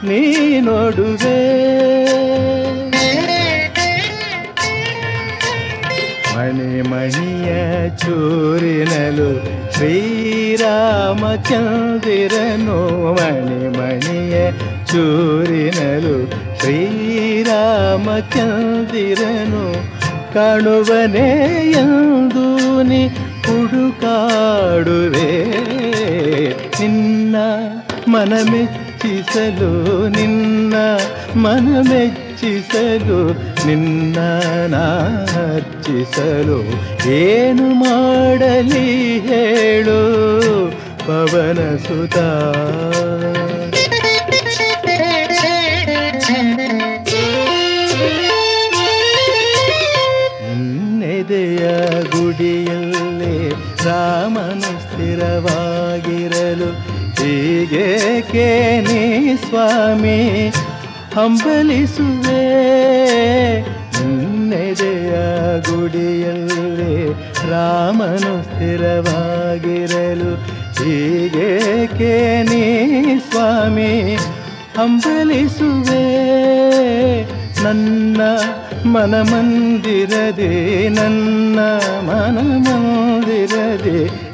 ನೀ ನೋಡುವೆ. ಮಣಿ ಮಣಿಯ ಚೂರಿನಲು ಶ್ರೀರಾಮಚಂದಿರನು ಮಣಿ ಮಣಿಯ ಚೂರಿನಲು ಶ್ರೀರಾಮಚಂದ್ರನು ಕಾಣುವನೇ ಎಂದು ನೀ ಹುಡುಕಾಡುವೆ. ನಿನ್ನ ಮನ ಮೆಚ್ಚಿಸಲು ನಿನ್ನ ಮನ ನಿನ್ನ ನಾರ್ಚಿಸಲು ಏನು ಮಾಡಲಿ ಹೇಳು ಪವನ ಸುತ ನಿನ್ನೆದೆಯ ಗುಡಿಯಲ್ಲೇ ರಾಮನು ಸ್ಥಿರವಾಗಿರಲು ಹೀಗೆ ನೀ ಸ್ವಾಮಿ? ಹಂಬಲಿಸುವೆ. ನಿನ್ನೆದೆಯ ಗುಡಿಯಲ್ಲಿ ರಾಮನು ಸ್ಥಿರವಾಗಿರಲು ಹೀಗೇಕೆ ನೀ ಸ್ವಾಮಿ ಹಂಬಲಿಸುವೆ? ನನ್ನ ಮನ ಮಂದಿರದೆ ನನ್ನ ಮನ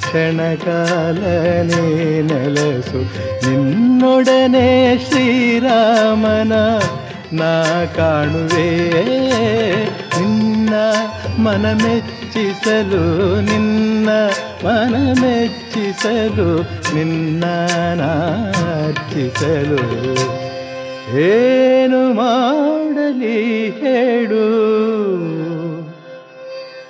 ಮಂದಿರದೆ ಕ್ಷಣಕಾಲ ನೀ ನೆಲಸು ನಿನ್ನೊಡನೆ ಶ್ರೀರಾಮನ ನಾ ಕಾಣುವೆ ನಿನ್ನ ಮನ ಮೆಚ್ಚಿಸಲು ನಿನ್ನ ಮನ ಮೆಚ್ಚಿಸಲು ನಿನ್ನ ನಾರ್ಚಿಸಲು ಏನು ಮಾಡಲಿ ಹೇಳು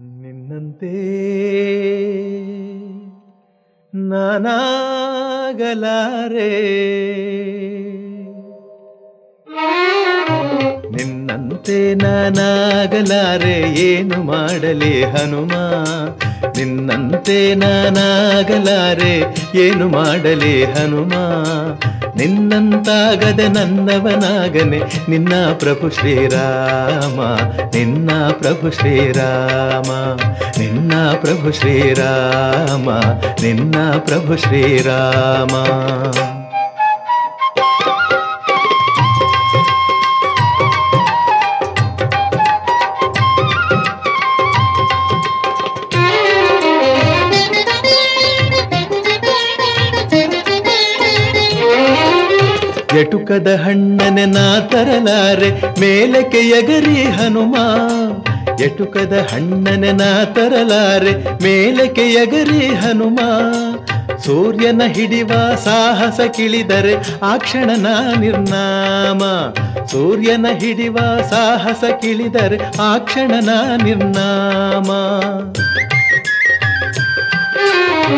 ನಿನ್ನಂತೆ ನಾನಾಗಲಾರೆ. ನಿನ್ನಂತೆ ನಾನಾಗಲಾರೆ, ಏನು ಮಾಡಲಿ ಹನುಮ? ನಿನ್ನಂತೆ ನಾನಾಗಲಾರೆ, ಏನು ಮಾಡಲಿ ಹನುಮ? ನಿನ್ನಂತಾಗದೆ ನನ್ನವನಾಗನೆ, ನಿನ್ನ ಪ್ರಭು ಶ್ರೀರಾಮ, ನಿನ್ನ ಪ್ರಭು ಶ್ರೀರಾಮ, ನಿನ್ನ ಪ್ರಭು ಶ್ರೀರಾಮ, ನಿನ್ನ ಪ್ರಭು ಶ್ರೀರಾಮ. ಎಟುಕದ ಹಣ್ಣನೆ ನಾ ತರಲಾರೆ, ಮೇಲಕ್ಕೆ ಎಗರಿ ಹನುಮ. ಎಟುಕದ ಹಣ್ಣನೆ ನಾ ತರಲಾರೆ, ಮೇಲಕ್ಕೆ ಎಗರಿ ಹನುಮ. ಸೂರ್ಯನ ಹಿಡಿವ ಸಾಹಸ ಕಿಳಿದರೆ ಆ ಕ್ಷಣನ ನಿರ್ನಾಮ. ಸೂರ್ಯನ ಹಿಡಿವ ಸಾಹಸ ಕಿಳಿದರೆ ಆ ಕ್ಷಣನ ನಿರ್ನಾಮ.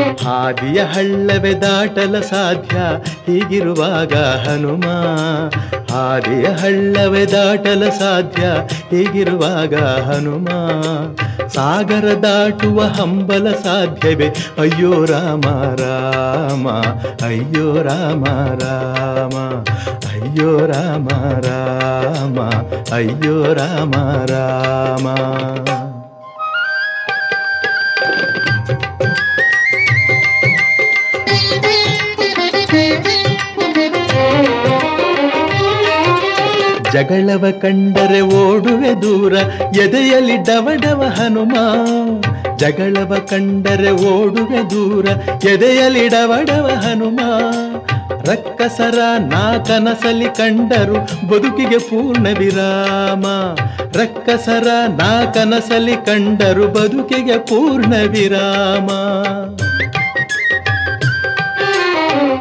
ಹಾದಿಯ ಹಳ್ಳವೆ ದಾಟಲ ಸಾಧ್ಯ ಹೀಗಿರುವಾಗ ಹನುಮ. ಹಾದಿಯ ಹಳ್ಳವೆ ದಾಟಲ ಸಾಧ್ಯ ಹೀಗಿರುವಾಗ ಹನುಮ. ಸಾಗರ ದಾಟುವ ಹಂಬಲ ಸಾಧ್ಯವೇ. ಅಯ್ಯೋ ರಾಮ ರಾಮ, ಅಯ್ಯೋ ರಾಮ ರಾಮ, ಅಯ್ಯೋ ರಾಮ ರಾಮ, ಅಯ್ಯೋ ರಾಮ ರಾಮ. ಜಗಳವ ಕಂಡರೆ ಓಡುವೆ ದೂರ, ಎದೆಯಲ್ಲಿ ಡವಡವ ಹನುಮ. ಜಗಳವ ಕಂಡರೆ ಓಡುವೆ ದೂರ, ಎದೆಯಲ್ಲಿ ಡವಡವ ಹನುಮ. ರಕ್ಕಸರ ನಾ ಕನಸಲಿ ಕಂಡರು ಬದುಕಿಗೆ ಪೂರ್ಣ ವಿರಾಮ. ರಕ್ಕಸರ ನಾ ಕನಸಲಿ ಕಂಡರು ಬದುಕಿಗೆ ಪೂರ್ಣ ವಿರಾಮ.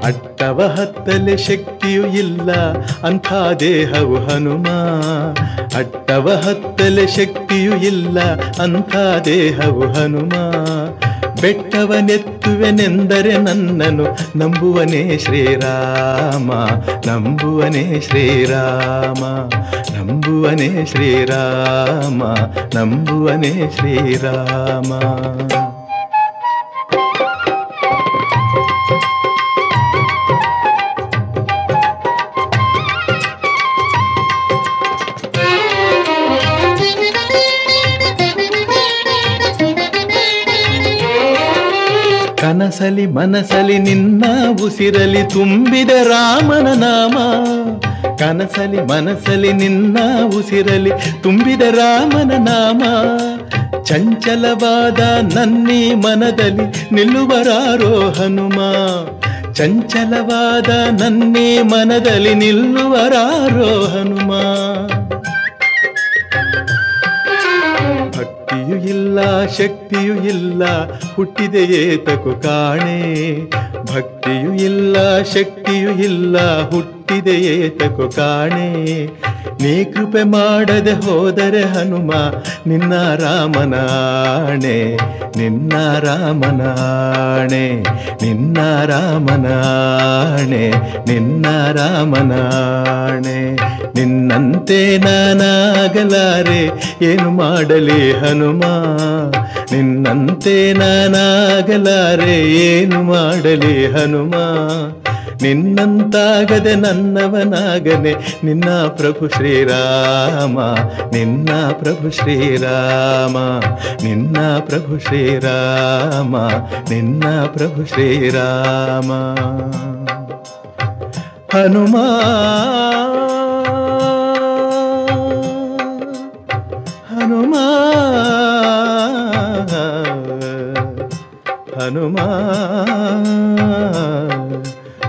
ಅಟ್ಟವ ಹತ್ತಲೆ ಶಕ್ತಿಯು ಇಲ್ಲ, ಅಂಥ ದೇಹವು ಹನುಮ. ಅಟ್ಟವ ಹತ್ತಲೆ ಶಕ್ತಿಯು ಇಲ್ಲ, ಅಂಥ ದೇಹವು ಹನುಮ. ಬೆಟ್ಟವನೆತ್ತುವೆನೆಂದರೆ ನನ್ನನು ನಂಬುವನೇ ಶ್ರೀರಾಮ ನಂಬುವನೇ ಶ್ರೀರಾಮ ನಂಬುವನೇ ಶ್ರೀರಾಮ ನಂಬುವನೇ ಶ್ರೀರಾಮ. ಕನಸಲಿ ಮನಸಲಿ ನಿನ್ನ ಉಸಿರಲಿ ತುಂಬಿದ ರಾಮನ ನಾಮ. ಕನಸಲಿ ಮನಸಲಿ ನಿನ್ನ ಉಸಿರಲಿ ತುಂಬಿದ ರಾಮನ ನಾಮ. ಚಂಚಲವಾದ ನನ್ನಿ ಮನದಲ್ಲಿ ನಿಲ್ಲುವರಾರೋ ಹನುಮ. ಚಂಚಲವಾದ ನನ್ನಿ ಮನದಲ್ಲಿ ನಿಲ್ಲುವರಾರೋ ಹನುಮ. ಭಕ್ತಿಯೂ ಇಲ್ಲ ಶಕ್ತಿಯು ಇಲ್ಲ ಹುಟ್ಟಿದೆಯೇ ತಕು ಕಾಣೆ. ಭಕ್ತಿಯು ಇಲ್ಲ ಶಕ್ತಿಯು ಇಲ್ಲ ಹುಟ್ಟಿದೆಯೇ ತಕೋ ಕಾಣೆ. ನೀ ಕೃಪೆ ಮಾಡದೆ ಹೋದರೆ ಹನುಮ, ನಿನ್ನ ರಾಮನಾಣೆ ನಿನ್ನ ರಾಮನಾಣೆ ನಿನ್ನ ರಾಮನಾಣೆ ನಿನ್ನ ರಾಮನಾಣೆ. ನಿನ್ನಂತೆ ನಾನಾಗಲಾರೆ, ಏನು ಮಾಡಲಿ ಹನುಮ? ನಿನ್ನಂತೆ ನಾನಾಗಲಾರೆ, ಏನು ಮಾಡಲಿ ಹನುಮ? ನಿನ್ನಂತಾಗದೆ ನನ್ನವನಾಗನೆ ನಿನ್ನ ಪ್ರಭು ಶ್ರೀರಾಮ, ನಿನ್ನ ಪ್ರಭು ಶ್ರೀರಾಮ, ನಿನ್ನ ಪ್ರಭು ಶ್ರೀರಾಮ, ನಿನ್ನ ಪ್ರಭು ಶ್ರೀರಾಮ. ಹನುಮ ಹನುಮ ಹನುಮ.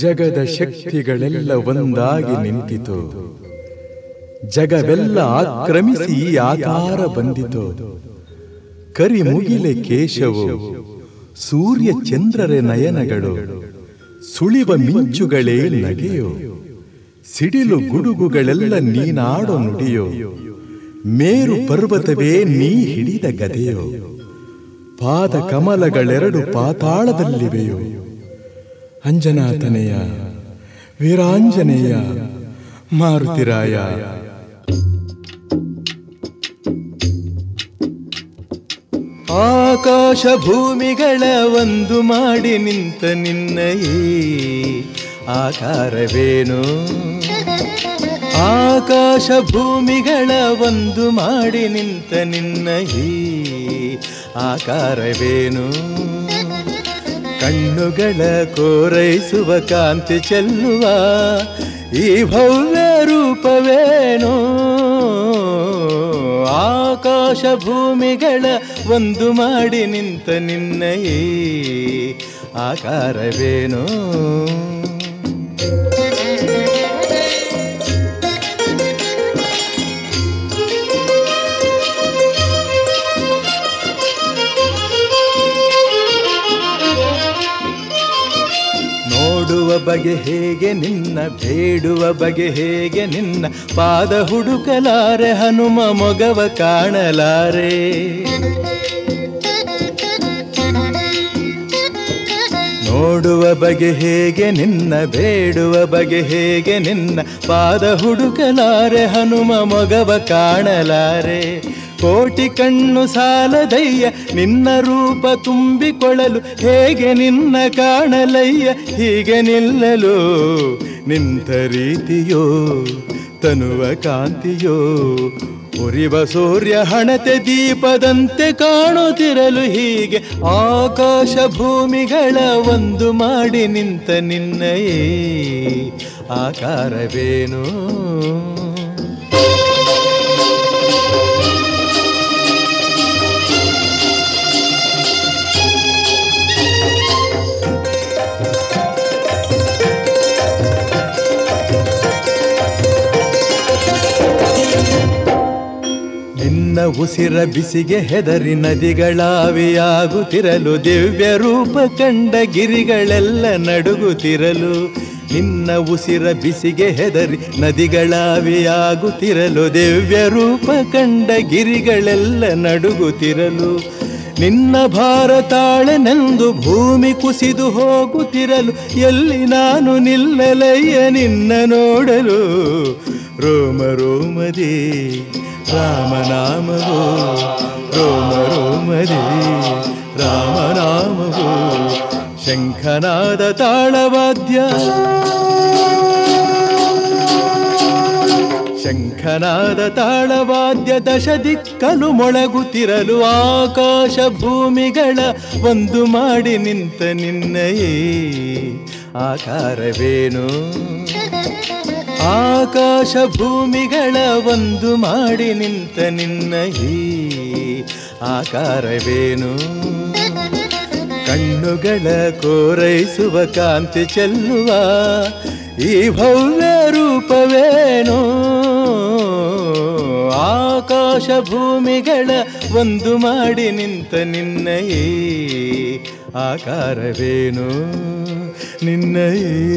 ಜಗದ ಶಕ್ತಿಗಳೆಲ್ಲ ಒಂದಾಗಿ ನಿಂತಿತು. ಜಗವೆಲ್ಲ ಆಕ್ರಮಿಸಿ ಆಕಾರ ಬಂದಿತು. ಕರಿ ಮುಗಿಲೆ ಕೇಶವು, ಸೂರ್ಯ ಚಂದ್ರರ ನಯನಗಳು, ಸುಳಿವ ಮಿಂಚುಗಳೇ ನಗೆಯೋ, ಸಿಡಿಲು ಗುಡುಗುಗಳೆಲ್ಲ ನೀನಾಡೋ ನುಡಿಯೋ, ಮೇರು ಪರ್ವತವೇ ನೀ ಹಿಡಿದ ಗದೆಯೋ ಪಾದ ಕಮಲಗಳೆರಡು ಪಾತಾಳದಲ್ಲಿವೆಯೋ. ಅಂಜನಾತನೆಯ, ವೀರಾಂಜನೇಯ, ಮಾರುತಿರಾಯ. ಆಕಾಶ ಭೂಮಿಗಳ ಒಂದು ಮಾಡಿ ನಿಂತ ನಿನ್ನ ಈ ಆಕಾರವೇನು? ಆಕಾಶ ಭೂಮಿಗಳ ಒಂದು ಮಾಡಿ ನಿಂತ ನಿನ್ನ ಈ ಆಕಾರವೇನು? ಕಣ್ಣುಗಳ ಕೋರೈಸುವ ಕಾಂತಿ ಚೆಲ್ಲುವ ಈ ಭವ್ಯ ರೂಪವೇನು? ಆಕಾಶ ಭೂಮಿಗಳ ಒಂದು ಮಾಡಿ ನಿಂತ ನಿನ್ನ ಈ ಆಕಾರವೇನು? ಬಗೆ ಹೇಗೆ ನಿನ್ನ ಬೇಡುವ ಬಗೆ ಹೇಗೆ ನಿನ್ನ ಪಾದ ಹುಡುಕಲಾರೆ ಹನುಮ ಮೊಗವ ಕಾಣಲಾರೆ. ನೋಡುವ ಬಗೆ ಹೇಗೆ ನಿನ್ನ, ಬೇಡುವ ಬಗೆ ಹೇಗೆ ನಿನ್ನ, ಪಾದ ಹುಡುಕಲಾರೆ, ಹನುಮ ಮೊಗವ ಕಾಣಲಾರೆ. ಕೋಟಿ ಕಣ್ಣು ಸಾಲದಯ್ಯ, ನಿನ್ನ ರೂಪ ತುಂಬಿಕೊಳ್ಳಲು ಹೇಗೆ ನಿನ್ನ ಕಾಣಲಯ್ಯ, ಹೀಗೆ ನಿಲ್ಲಲು ನಿಂತ ರೀತಿಯೋ, ತನುವ ಕಾಂತಿಯೋ ಉರಿವ ಸೂರ್ಯ ಹಣತೆ ದೀಪದಂತೆ ಕಾಣುತ್ತಿರಲು ಹೀಗೆ ಆಕಾಶ ಭೂಮಿಗಳ ಒಂದು ಮಾಡಿ ನಿಂತ ನಿನ್ನಯೇ ಆಕಾರವೇನು? ನಿನ್ನ ಉಸಿರ ಬಿಸಿಗೆ ಹೆದರಿ ನದಿಗಳಾವಿಯಾಗುತ್ತಿರಲು ದಿವ್ಯ ರೂಪ ಕಂಡ ಗಿರಿಗಳೆಲ್ಲ ನಡುಗುತ್ತಿರಲು. ನಿನ್ನ ಉಸಿರ ಬಿಸಿಗೆ ಹೆದರಿ ನದಿಗಳಾವಿಯಾಗುತ್ತಿರಲು ದಿವ್ಯ ರೂಪ ಕಂಡ ಗಿರಿಗಳೆಲ್ಲ ನಡುಗುತ್ತಿರಲು. ನಿನ್ನ ಭಾರತಾಳನೆಂದು ಭೂಮಿ ಕುಸಿದು ಹೋಗುತ್ತಿರಲು, ಎಲ್ಲಿ ನಾನು ನಿಲ್ಲಲಯ್ಯ ನಿನ್ನ ನೋಡಲು. ರೋಮ ರೋಮದಿ. ರಾಮನಾಮವೋ, ರೋಮ ರೋಮದಿ, ರಾಮನಾಮವೋ, ಶಂಖನಾದ ತಾಳವಾದ್ಯ. ಶಂಖನಾದ ತಾಳವಾದ್ಯ ದಶ ದಿಕ್ಕಲು ಮೊಳಗುತ್ತಿರಲು ಆಕಾಶ ಭೂಮಿಗಳ ಒಂದು ಮಾಡಿ ನಿಂತ ನಿನ್ನಯೇ. ಆಕಾರವೇನು? ಆಕಾಶ ಭೂಮಿಗಳ ಒಂದು ಮಾಡಿ ನಿಂತ ನಿನ್ನ ಈ ಆಕಾರವೇನು? ಕಣ್ಣುಗಳ ಕೋರೈಸುವ ಕಾಂತಿ ಚೆಲ್ಲುವ ಈ ಭವ್ಯ ರೂಪವೇನು? ಆಕಾಶ ಭೂಮಿಗಳ ಒಂದು ಮಾಡಿ ನಿಂತ ನಿನ್ನ ಈ ಆಕಾರವೇನು? ನಿನ್ನ ಈ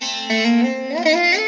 ಆ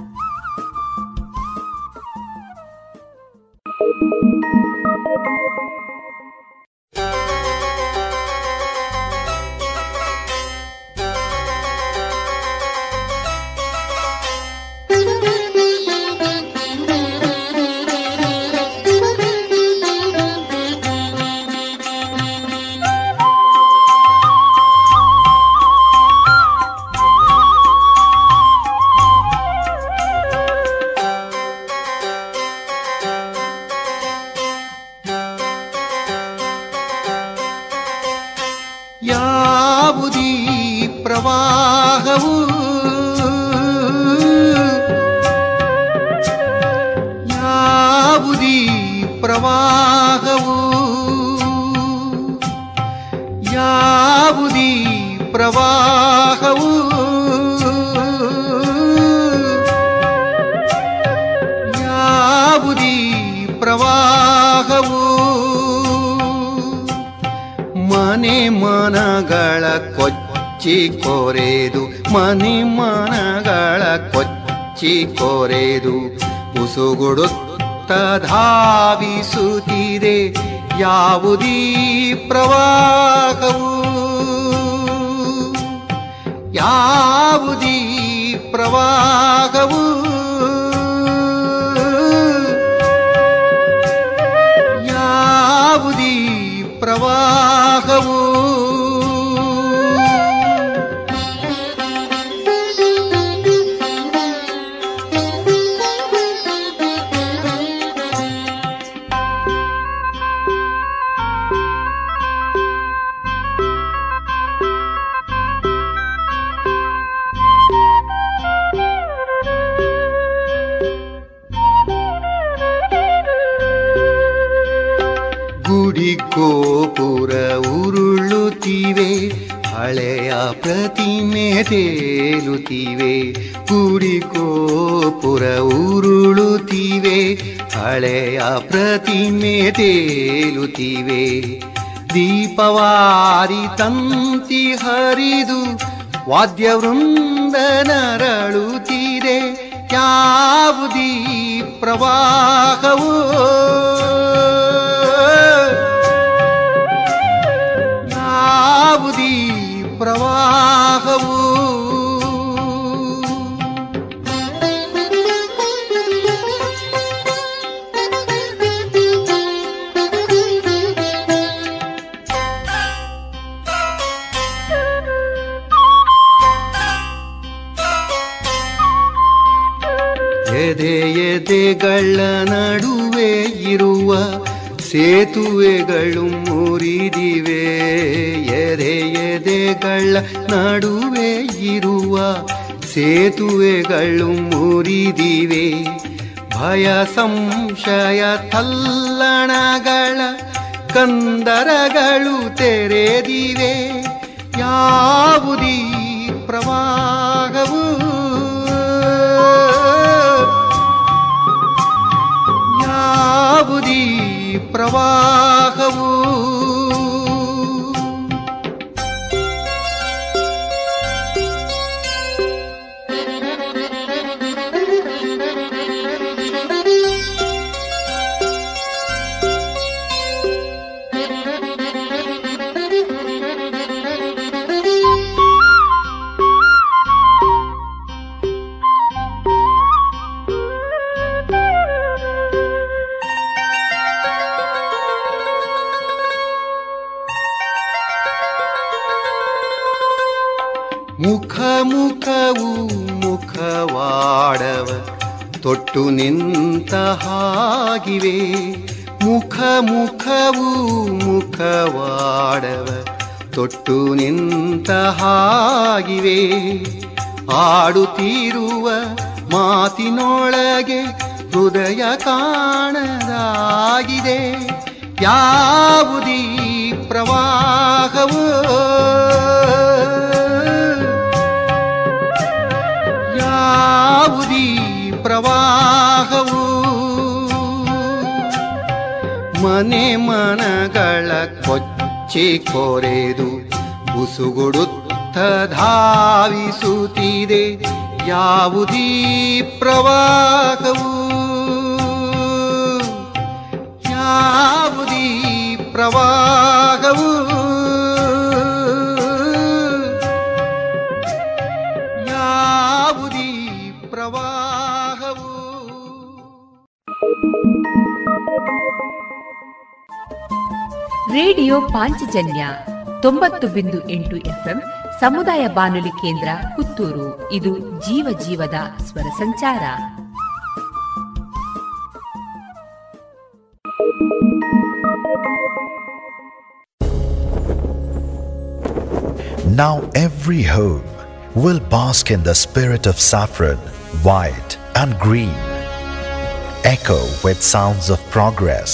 ಗುಡಿ ಗೋಪುರ ಉರುಳುತ್ತಿವೆ, ಹಳೆಯ ಪ್ರತಿಮೆ ತೇಲುತ್ತಿವೆ. ಗುಡಿ ಗೋಪುರ ಉರುಳುತ್ತಿವೆ, ಹಳೆಯ ಪ್ರತಿಮೆ ತೇಲುತ್ತಿವೆ. ದೀಪವಾರಿ ತಂತಿ ಹರಿದು ವಾದ್ಯವೃಂದ ನರಳುತ್ತಿದೆ ಯಾವುದೀ ಪ್ರವಾಹವು? ಪ್ರವಾಹವು ಎದೆ ಎದೆಗಳ ನಡುವೆ ಇರುವ ಸೇತುವೆಗಳು ಮುರಿದಿವೆ, ಎದೆ ಎದೆಗಳ ನಡುವೆ ಇರುವ ಸೇತುವೆಗಳು ಮುರಿದಿವೆ. ಭಯ ಸಂಶಯ ತಲ್ಲಣಗಳ ಕಂದರಗಳು ತೆರೆದಿವೆ. ಯಾವುದೀ ಪ್ರವಾಹವು ಪ್ರವಾಹವು ಮುಖವು ಮುಖವಾಡವ, ತೊಟ್ಟು ನಿಂತ ಹಾಗಿವೆ. ಮುಖ ಮುಖವು ಮುಖವಾಡವ, ತೊಟ್ಟು ನಿಂತ ಹಾಗಿವೆ. ಆಡುತ್ತಿರುವ ಮಾತಿನೊಳಗೆ ಹೃದಯ ಕಾಣದಾಗಿದೆ. ಯಾವುದೀ ಪ್ರವಾಹವು ಪ್ರವಾಹವು ಮನೆ ಮನಗಳ ಕೊಚ್ಚಿ ಕೊರೆದು ಉಸುಗುಡುತ್ತ ಧಾವಿಸುತ್ತಿದೆ. ಯಾವುದೀ ಪ್ರವಾಹವು ಯಾವುದೀ ಪ್ರವಾಹವು ರೇಡಿಯೋ ಪಾಂಚಜನ್ಯ ತೊಂಬತ್ತು ಬಿಂದು ಎಂಟು ಎಫ್ಎಂ ಸಮುದಾಯ ಬಾನುಲಿ ಕೇಂದ್ರ ಪುತ್ತೂರು ಇದು ಜೀವ ಜೀವದ ಸ್ವರ ಸಂಚಾರ Now every home will bask in the spirit of saffron, white, and green. Echo with sounds of progress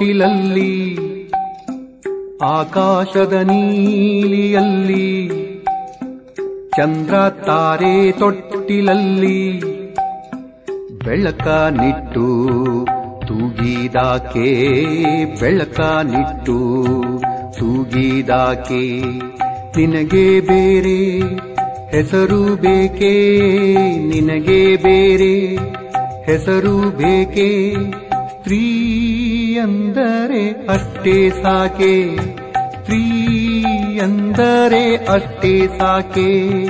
ತೊಟ್ಟಿಲಲ್ಲಿ ಆಕಾಶದ ನೀಲಿಯಲ್ಲಿ, ಚಂದ್ರ ತಾರೆ ತೊಟ್ಟಿಲಲ್ಲಿ, ಬೆಳಕ ನಿಟ್ಟು ತೂಗಿದಾಕೆ, ಬೆಳಕ ನಿಟ್ಟು ತೂಗಿದಾಕೆ. ನಿನಗೆ ಬೇರೆ ಹೆಸರು ಬೇಕೇ? ನಿನಗೆ ಬೇರೆ ಹೆಸರು ಬೇಕೇ? ಸ್ತ್ರೀ ಅಂದರೆ ಅಷ್ಟೇ ಸಾಕೆ. ಸ್ತ್ರೀ ಅಂದರೆ ಅಷ್ಟೇ ಸಾಕೆ.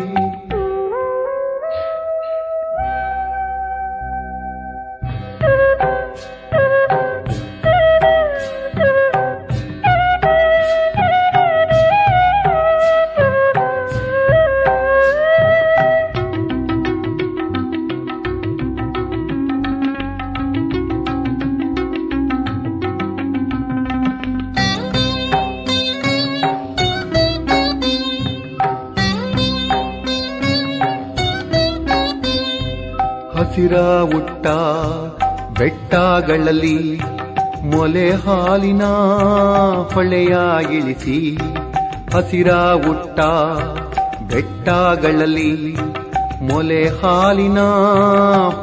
ಬೆಟ್ಟಗಳಲ್ಲಿ ಮೊಲೆ ಹಾಲಿನ ಹೊಳೆಯ ಇಳಿಸಿ ಹಸಿರ ಉಟ್ಟ ಬೆಟ್ಟಗಳಲ್ಲಿ ಮೊಲೆ ಹಾಲಿನ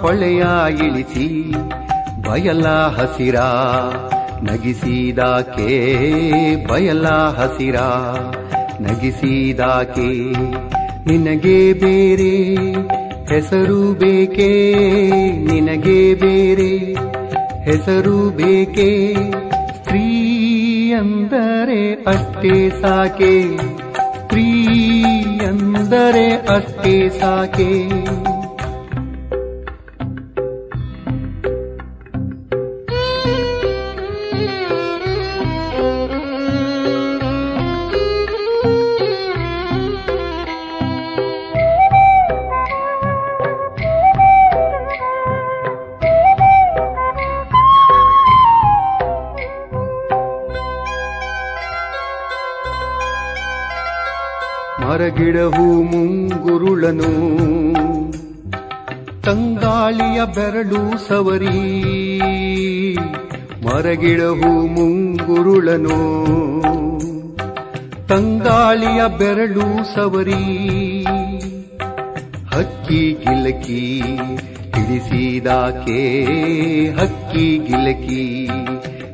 ಹೊಳೆಯ ಇಳಿಸಿ ಬಯಲ ಹಸಿರ ನಗಿಸಿದಾಕೆ, ಬಯಲ ಹಸಿರ ನಗಿಸಿದಾಕೆ, ನಿನಗೆ ಬೇರೆ ಹೆಸರು ಬೇಕೇ, ನಿನಗೆ ಬೇರೆ ಹೆಸರು ಬೇಕೇ? ಸ್ತ್ರೀ ಅಂದರೆ ಅಷ್ಟೇ ಸಾಕೆ. ಸ್ತ್ರೀ ಅಂದರೆ ಅಷ್ಟೇ ಸಾಕೆ. ಮರಗಿಡಹೂ ಮುಂಗುರುಳನು. ತಂಗಾಳಿಯ ಬೆರಳು ಸವರಿ. ಹಕ್ಕಿ ಗಿಲಕಿ ಹಿಡಿಸಿದಾಕೆ, ಹಕ್ಕಿ ಗಿಲಕಿ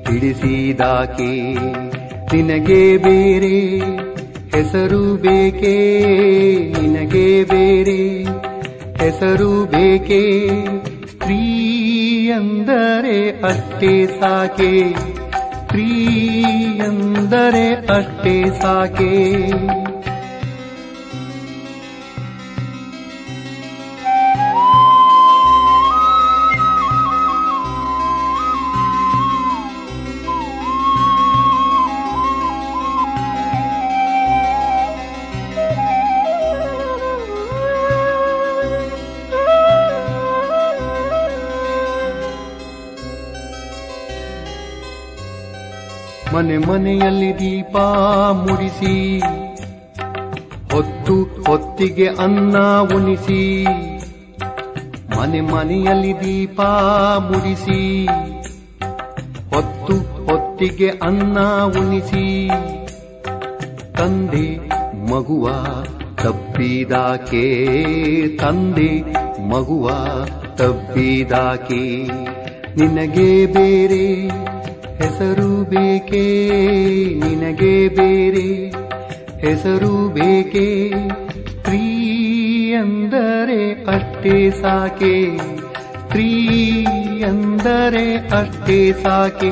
ಹಿಡಿಸಿದಾಕೆ. ನಿನಗೆ ಬೇರೆ ಹೆಸರು ಬೇಕೇ? ನಿನಗೆ ಬೇರೆ ಹೆಸರು ಬೇಕೇ? ಸ್ತ್ರೀ ಅಂದರೆ ಅಷ್ಟೇ ಸಾಕೆ. ಪ್ರೀ ಎಂದರೆ ಅಷ್ಟೇ ಸಾಕೆ. ಮನೆ ಮನೆಯಲ್ಲಿ ದೀಪ ಮುಡಿಸಿ, ಹೊತ್ತು ಹೊತ್ತಿಗೆ ಅನ್ನ ಉಣಿಸಿ, ಮನೆ ಮನೆಯಲ್ಲಿ ದೀಪ ಮುಡಿಸಿ, ಹೊತ್ತು ಹೊತ್ತಿಗೆ ಅನ್ನ ಉಣಿಸಿ, ತಂದೆ ಮಗುವ ತಬ್ಬಿದಾಕೆ, ತಂದೆ ಮಗುವ ತಬ್ಬಿದಾಕೆ, ನಿನಗೆ ಬೇರೆ ಹೆಸರು ಬೇಕೇ ನಿನಗೆ ಬೇರೆ ಹೆಸರು ಬೇಕೆ? ಸ್ತ್ರೀ ಎಂದರೆ ಅಷ್ಟೇ ಸಾಕೆ? ಸ್ತ್ರೀ ಎಂದರೆ ಅಷ್ಟೇ ಸಾಕೆ?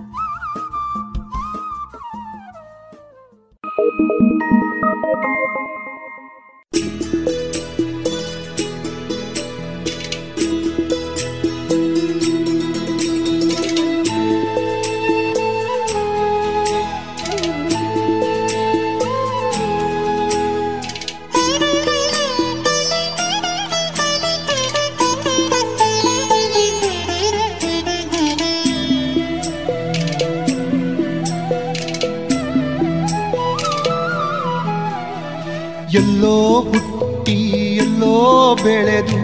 ಹುಟ್ಟಿ ಎಲ್ಲೋ ಬೆಳೆದು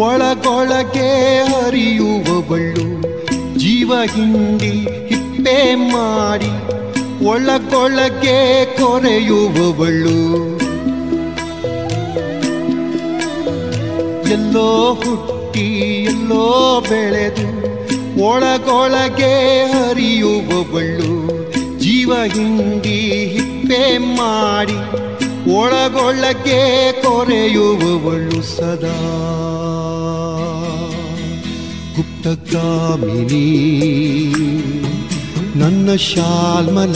ಒಳಗೊಳಗೆ ಹರಿಯುವವಳು ಜೀವ ಹಿಂಡಿ ಹಿಪ್ಪೆ ಮಾಡಿ ಒಳಗೊಳಗೆ ಕೊರೆಯುವವಳು ಎಲ್ಲೋ ಹುಟ್ಟಿ ಎಲ್ಲೋ ಬೆಳೆದು ಒಳಗೊಳಗೆ ಹರಿಯುವವಳು ಜೀವ ಹಿಂಡಿ ಹಿಪ್ಪೆ ಮಾಡಿ ಒಳಗೊಳಗೆ ಕೊರೆಯುವವಳು ಸದಾ. ಗುಪ್ತಗಾಮಿನಿ ನನ್ನ ಶಾಲ್ಮಲ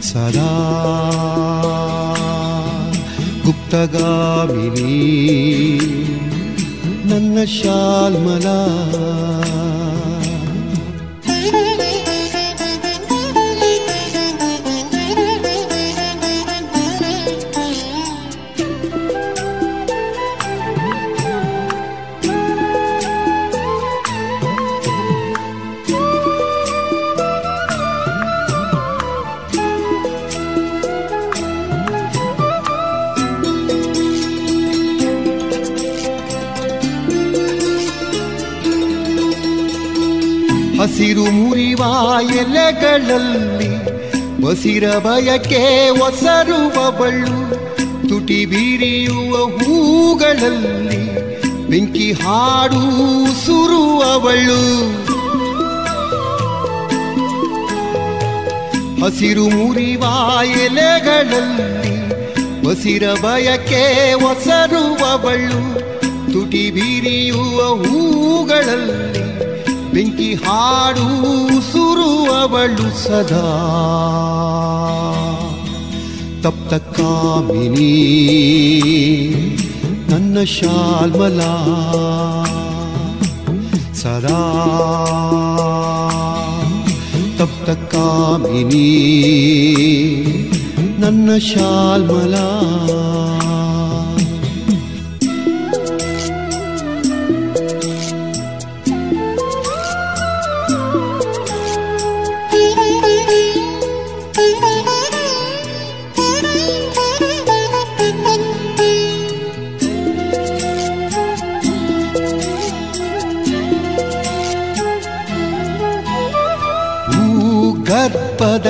ಸದಾ. ಗುಪ್ತಗಾಮಿನಿ ನನ್ನ ಶಾಲ್ಮಲ ಹಸಿರು ಮುರಿವ ಎಲೆಗಳಲ್ಲಿ ಬಸಿರ ಬಯಕೆ ಒಸರುವವಳು, ತುಟಿ ಬೀರಿಯುವ ಹೂಗಳಲ್ಲಿ ಬೆಂಕಿ ಹಾಡು ಸುರುವವಳು. ಹಸಿರು ಮುರಿವ ಎಲೆಗಳಲ್ಲಿ ಬಸಿರ ಬಯಕೆ ಒಸರುವವಳು, ತುಟಿ ಬೀರಿಯುವ ಹೂಗಳಲ್ಲಿ ಬೆಂಕಿ ಹಾಡು ಸುರುವವಳು ಸದಾ. ತಪ್ತ ಕಾಮಿನಿ ನನ್ನ ಶಾಲ್ಮಲ ಸದಾ. ತಪ್ತ ಕಾಮಿನಿ ನನ್ನ ಶಾಲ್ಮಲ.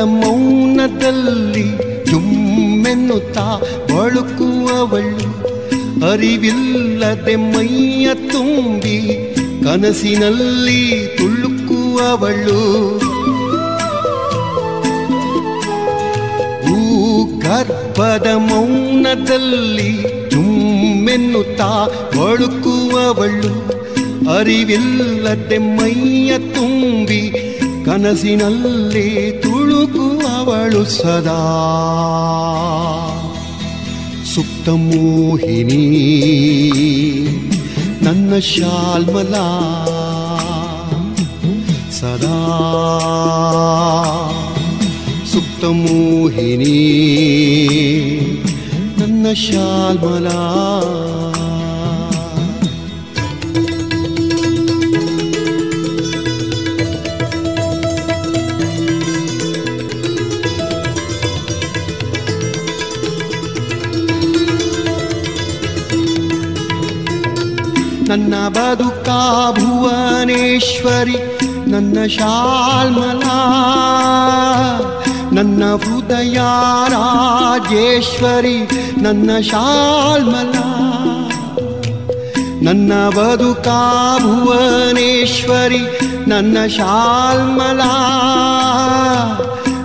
ಮೌನದಲ್ಲಿ ಜುಮ್ಮೆನ್ನುತ್ತಾ ಬಳುಕುವವಳು. ಅರಿವಿಲ್ಲದೆ ಮೈಯ ತುಂಬಿ ಕನಸಿನಲ್ಲಿ ತುಳುಕುವವಳು. ಹೂ ಗರ್ಭದ ಮೌನದಲ್ಲಿ ಜುಮ್ಮೆನ್ನುತ್ತಾ ಬಳುಕುವವಳು. ಅರಿವಿಲ್ಲದೆ ಮೈಯ ತುಂಬಿ ಕನಸಿನಲ್ಲಿ ತುಳುಕುವವಳು ಸದಾ. ಸುಪ್ತ ಮೋಹಿನಿ ನನ್ನ ಶಾಲ್ಮಲ ಸದಾ. ಸುಪ್ತ ಮೋಹಿನಿ ನನ್ನ ಶಾಲ್ಮಲ. ನನ್ನ ಬದುಕ ಭುವನೇಶ್ವರಿ, ನನ್ನ ಶಾಲ್ಮಲಾ, ನನ್ನ ಹೃದಯ ರಾಜೇಶ್ವರಿ, ನನ್ನ ಶಾಲ್ಮಲಾ. ನನ್ನ ಬದುಕ ಭುವನೇಶ್ವರಿ, ನನ್ನ ಶಾಲ್ಮಲಾ.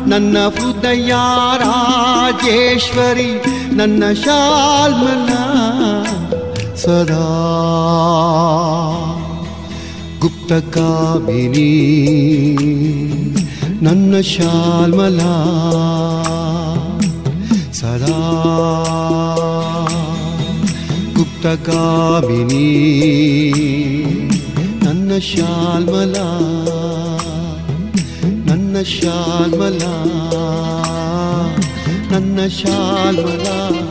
ನನ್ನ ಹೃದಯ ರಾಜೇಶ್ವರಿ, ನನ್ನ ಶಾಲ್ಮಲಾ. ಸದಾ ಗುಪ್ತಕಾಮಿನಿ ನನ್ನ ಶಾಲ್ಮಲ. ಸದಾ ಗುಪ್ತಗಾಮಿನಿ ನನ್ನ ಶಾಲ್ಮಲ. ನನ್ನ ಶಾಲ್ಮಲ ನನ್ನ ಶಾಲ್ಮಲಾ.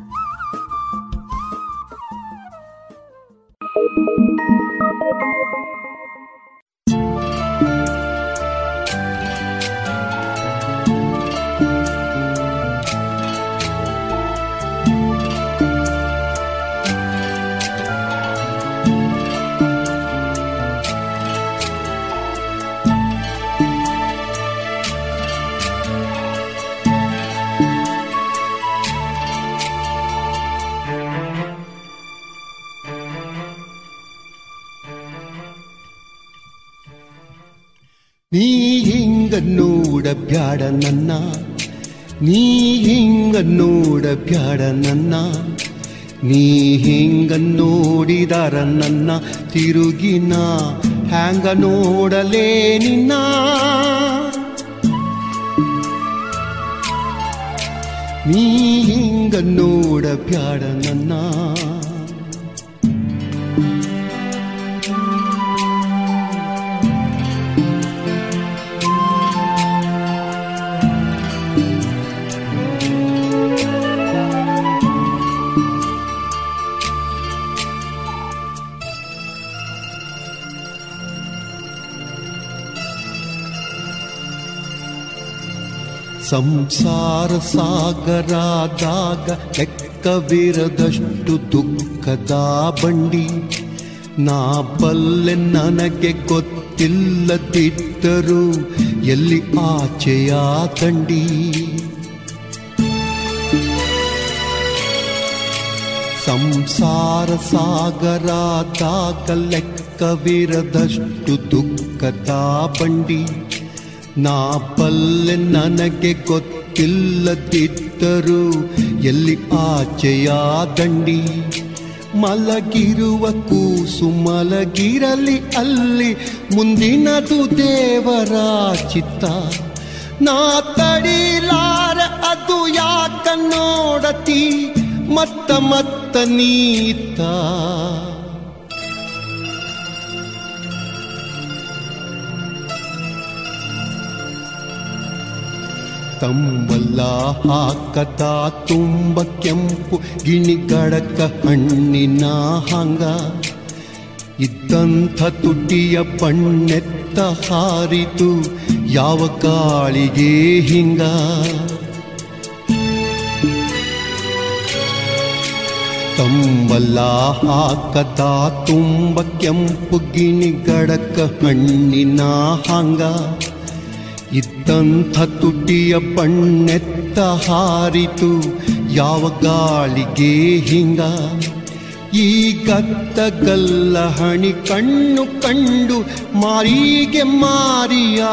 ಬ್ಯಾಡ ನನ್ನ. ನೀ ಹಿಂಗ ನೋಡ ಬ್ಯಾಡ ನನ್ನ. ನೀ ಹಿಂಗ ನೋಡಿದಾರ ನನ್ನ. ತಿರುಗಿನ ಹ್ಯಾಂಗ ನೋಡಲೇ ನಿನ್ನ. ನೀ ಹಿಂಗ ನೋಡ ಬ್ಯಾಡ ನನ್ನ. ಸಂಸಾರ ಸಾಗರಾದಾಗ ಲೆಕ್ಕವಿರದಷ್ಟು ದುಃಖದ ಬಂಡಿ. ನಾ ಬಲ್ಲೆ ನನಗೆ ಗೊತ್ತಿಲ್ಲದಿದ್ದರೂ ಎಲ್ಲಿ ಆಚೆಯ ತಂಡಿ. ಸಂಸಾರ ಸಾಗರಾದಾಗ ಲೆಕ್ಕವಿರದಷ್ಟು ದುಃಖದ ಬಂಡಿ. ನಾ ಬಲ್ಲೆ ನನಗೆ ಗೊತ್ತಿಲ್ಲದಿದ್ದರು ಎಲ್ಲಿ ಆಚೆಯ ದಂಡಿ ಮಲಗಿರುವ ಕೂಸು ಮಲಗಿರಲಿ ಅಲ್ಲಿ ಮುಂದಿನದು ದೇವರ ಚಿತ್ತ. ನಾ ತಡಿಲಾರ ಅದು ಯಾಕ ನೋಡತಿ? ಮತ್ತ ಮತ್ತ ನೀತ. ತಂಬಲ್ಲ, ಹಾಕತ ತುಂಬ ಕೆಂಪು ಗಿಣಿಗಡಕ ಹಣ್ಣಿನ ಹಂಗ. ಇದ್ದಂಥ ತುಟಿಯ ಪಣ್ಣೆತ್ತ ಹಾರಿತು ಯಾವ ಕಾಳಿಗೆ ಹಿಂಗ. ತಂಬಲ್ಲ, ಹಾಕತ ತುಂಬ ಕೆಂಪು ಗಿಣಿಗಡಕ ಹಣ್ಣಿನ ಹಂಗ. ಇದ್ದಂಥ ತುಟಿಯ ಬಣ್ಣೆತ್ತ ಹಾರಿತು, ಯಾವ ಗಾಳಿಗೆ ಹಿಂಗ? ಈ ಗತ್ತಗಲ್ಲ ಹಣಿ ಕಣ್ಣು ಕಂಡು ಮಾರಿಗೆ ಮಾರಿಯ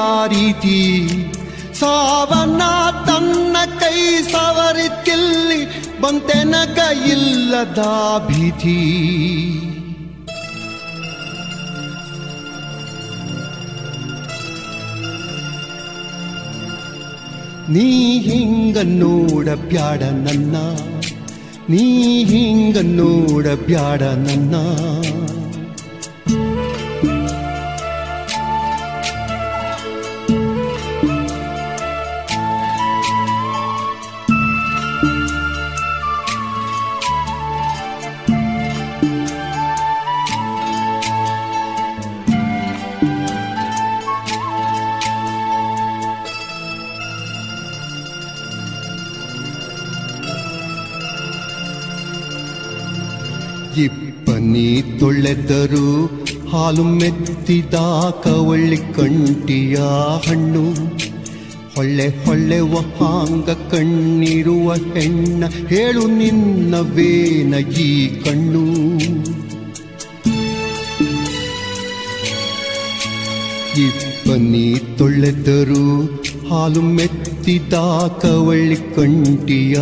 ಸಾವನ ತನ್ನ ಕೈ ಸವರಿತಿಲ್ಲಿ ಬಂತೆನಗ ಇಲ್ಲದ ಭೀತಿ. ನೀ ಹಿಂಗ ನೋಡ ಬ್ಯಾಡ ನನ್ನ. ನೀ ಹಿಂಗ ನೋಡ ಬ್ಯಾಡ ನನ್ನ. ತೊಳೆದರು. ಹಾಲು ಮೆತ್ತಿದ ಕವಳ್ಳಿ ಕಂಟಿಯ ಹಣ್ಣು. ಹೊಳ್ಳೆ ಹೊಳ್ಳೆವ ವಹಾಂಗ ಕಣ್ಣಿರುವ ಹೆಣ್ಣ. ಹೇಳು ನಿನ್ನವೇನ ಈ ಕಣ್ಣು. ಇಪ್ಪನಿ ತೊಳೆದರು. ಹಾಲು ಮೆತ್ತಿದ ಕವಳ್ಳಿ ಕಂಟಿಯ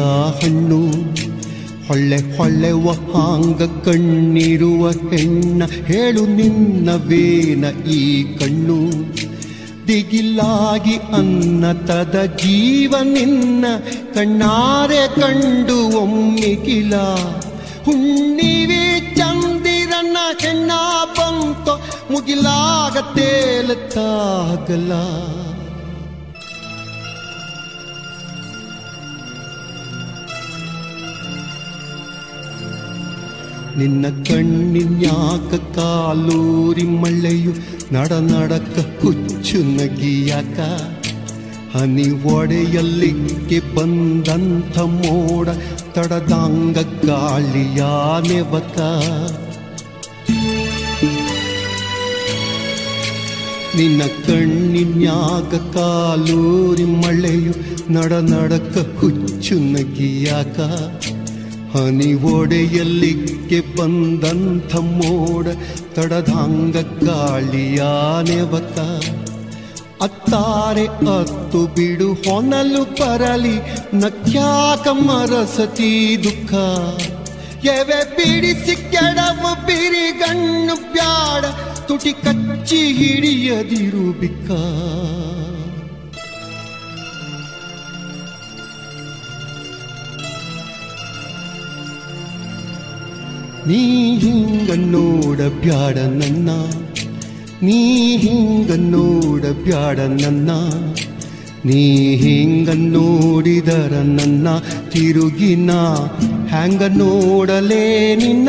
ಹಣ್ಣು. ಹೊಳ್ಳೆ ಹೊಳ್ಳೆವ ಹಾಂಗ ಕಣ್ಣಿರುವ ಹೆಣ್ಣ ಹೇಳು ನಿನ್ನವೇನ ಈ ಕಣ್ಣು. ದಿಗಿಲಾಗಿ ಅನ್ನತದ ಜೀವ ನಿನ್ನ ಕಣ್ಣಾರೆ ಕಂಡು ಒಮ್ಮಿಗಿಲ ಹುಣ್ಣಿವಿ ಚಂದಿರನ ಹೆಣ್ಣ ಬಂತ ಮುಗಿಲಾಗ ತೇಲತ್ತಾಗಲ. ನಿನ್ನ ಕಣ್ಣಿನ್ಯಾಕ ಕಾಲೂರಿ ಮಳೆಯು ನಡ ನಡಕ ಕುಚ್ಚು ನಗಿಯಾಕ? ಹನಿ ಒಡೆಯಲ್ಲಿಕ್ಕೆ ಬಂದಂಥ ಮೋಡ ತಡದಾಂಗ ಗಾಳಿಯ ನೆವಕ? ನಿನ್ನ ಕಣ್ಣಿನ್ಯಾಗ ಕಾಲೂರಿ ಮಳೆಯು ನಡ ನಡಕ ಹುಚ್ಚು ನಗಿಯಾಕ? ಹನಿ ಒಡೆಯಲ್ಲಿಕ್ಕೆ ಬಂದಂಥ ಮೋಡ ತಡದಾಂಗ ಗಾಳಿಯ ನೆವಕ ಅತ್ತಾರೆ ಅತ್ತು ಬಿಡು, ಹೊನಲು ಪರಲಿ ನಕ್ಯಾಕ ಮರಸತಿ ದುಃಖ. ಎವೆ ಬಿಡಿಸಿ ಕೆಡವು ಬಿರಿಗಣ್ಣು ಬ್ಯಾಡ, ತುಟಿ ಕಚ್ಚಿ ಹಿಡಿಯದಿರು ಬಿಕ್ಕ. ನೀ ಹಿಂಗ ನೋಡ ಬ್ಯಾಡ ನನ್ನ. ನೀ ಹಿಂಗ ನೋಡ ಬ್ಯಾಡ ನನ್ನ. ನೀ ಹಿಂಗ ನೋಡಿದರ ನನ್ನ ತಿರುಗಿನ. ಹ್ಯಾಂಗ ನೋಡಲೇ ನಿನ್ನ.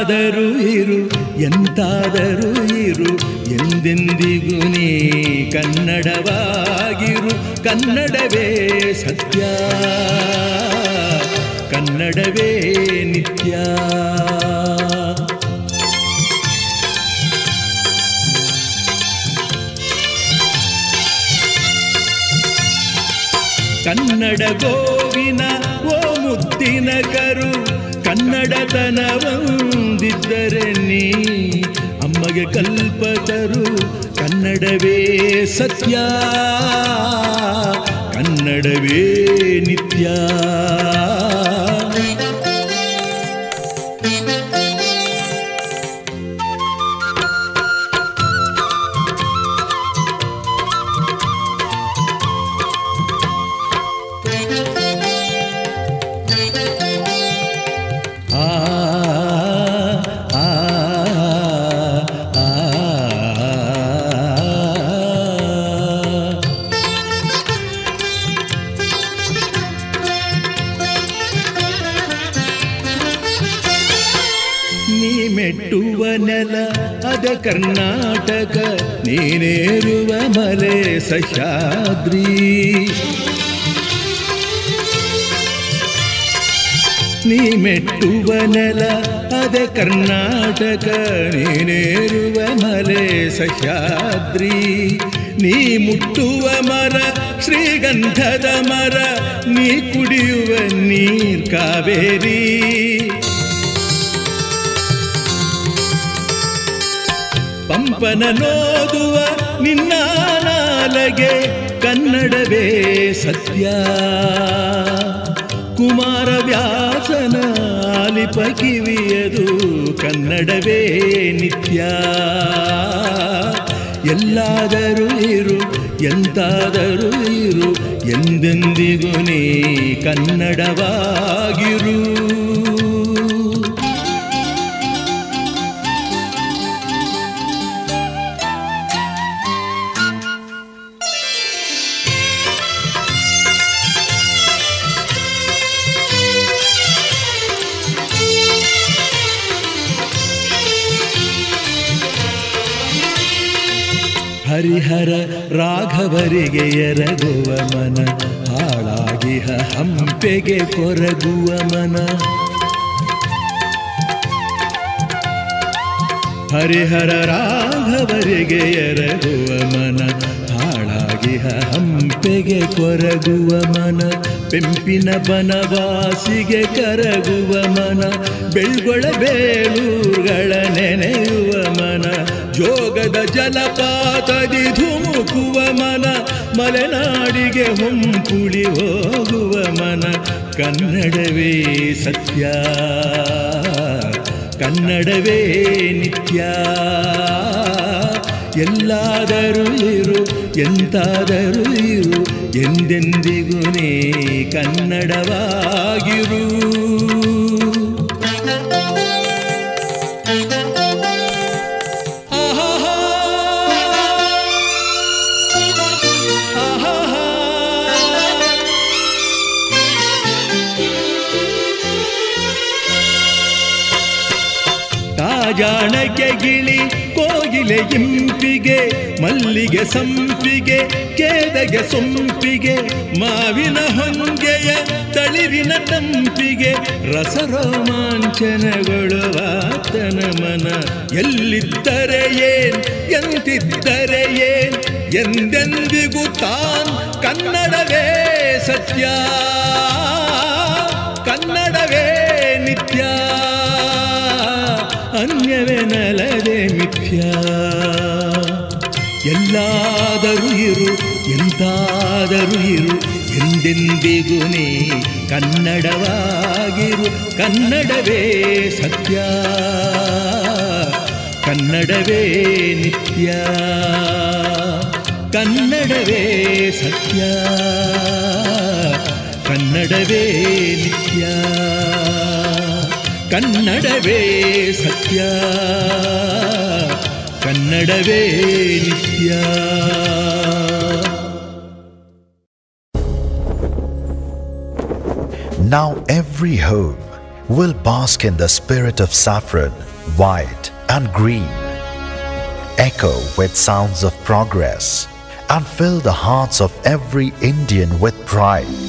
ಎಲ್ಲಾದರೂ ಇರು, ಎಂತಾದರೂ ಇರು, ಎಂದೆಂದಿಗೂ ನೀ ಕನ್ನಡವಾಗಿರು. ಕನ್ನಡವೇ ಸತ್ಯ, ಕನ್ನಡವೇ ನಿತ್ಯ. ಕನ್ನಡ ಗೋವಿನ ಓ ಮುದ್ದಿನ ಕರು ಕನ್ನಡತನವಂದಿದ್ದರೆ ನೀ ಅಮ್ಮಗೆ ಕಲ್ಪತರು ಕನ್ನಡವೇ ಸತ್ಯ ಕನ್ನಡವೇ ನಿತ್ಯ. ನೀನೇರುವ ಮಲೆ ಸಹ್ಯಾದ್ರಿ, ನೀ ಮುಟ್ಟುವ ಮರ, ಶ್ರೀಗಂಧದ ಮರ, ನೀ ಕುಡಿಯುವ ನೀರ್ ಕಾವೇರಿ. ಪಂಪನ ನೋದುವ ನಿನ್ನ ನಾಲಗೆ ಕನ್ನಡವೇ ಸತ್ಯ. ಕುಮಾರವ್ಯಾಸನ ಆಲಿಪ ಕಿವಿಯದು ಕನ್ನಡವೇ ನಿತ್ಯ. ಎಲ್ಲಾದರೂ ಇರು ಎಂತಾದರೂ ಇರು ಎಂದೆಂದಿಗೂ ನೀ ಕನ್ನಡವಾಗಿರು. ಪೆಂಪಿನ ಬನವಾಸಿಗೆ ಕರಗುವ ಮನ, ಬೆಳ್ಗೊಳ ಬೇಲೂರುಗಳ ನೆನೆಯುವ ಮನ, ಜೋಗದ ಜಲಪಾತದಿ ಧುಮುಕುವ ಮನ, ಮಲೆನಾಡಿಗೆ ಹೊಂಪುಳಿ ಹೋಗುವ ಮನ. ಕನ್ನಡವೇ ಸತ್ಯ, ಕನ್ನಡವೇ ನಿತ್ಯ. ಎಲ್ಲಾದರೂ ಇರು ಎಂತಾದರೂ ಇರು ಎಂದೆಂದಿಗೂ ನೀ ಕನ್ನಡವಾಗಿರು. ಇಂಪಿಗೆ, ಮಲ್ಲಿಗೆ ಸಂಪಿಗೆ, ಕೇದಗೆ ಸೊಂಪಿಗೆ, ಮಾವಿನ ಹೊಂಗೆಯ ತಳಿರಿನ ತಂಪಿಗೆ ರಸರೋಮಾಂಚನಗೊಳ್ಳುವಾತನ ಮನ. ಎಲ್ಲಿದ್ದರೆ ಏನ್, ಎಂತಿದ್ದರೆ ಏನ್, ಎಂದೆಂದಿಗೂ ತಾನ್ ಕನ್ನಡವೇ ಸತ್ಯ. ಕನ್ನಡವೇ ನಿತ್ಯ. ಅನ್ಯವೆನಲದೆ ಮಿಥ್ಯ ಎಲ್ಲಾದರೂ ಇರು, ಎಂತಾದರೂ ಇರು, ಎಂದೆಂದಿಗೂ ನೀ ಕನ್ನಡವಾಗಿರು. ಕನ್ನಡವೇ ಸತ್ಯ, ಕನ್ನಡವೇ ನಿತ್ಯ, ಕನ್ನಡವೇ ಸತ್ಯ, ಕನ್ನಡವೇ ನಿತ್ಯ. ಕನ್ನಡವೇ ಸತ್ಯ ಕನ್ನಡವೇ ನಿತ್ಯ Now every home will bask in the spirit of saffron, white, and green, echo with sounds of progress, and fill the hearts of every Indian with pride.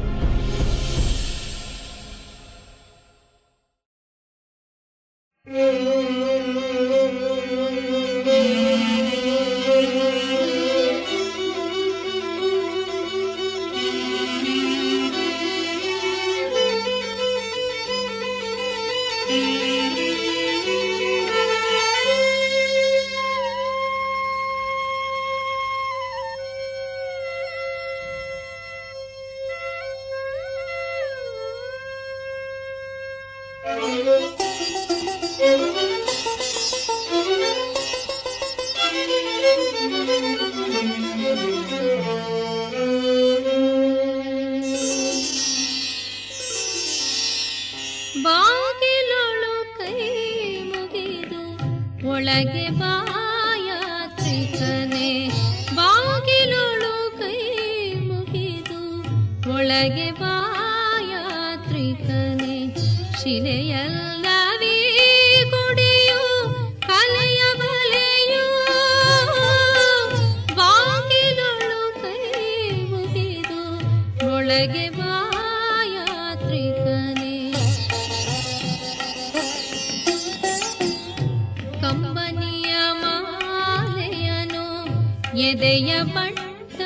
ಎದೆಯ ಬಟ್ಟಲೊಳಿಟ್ಟು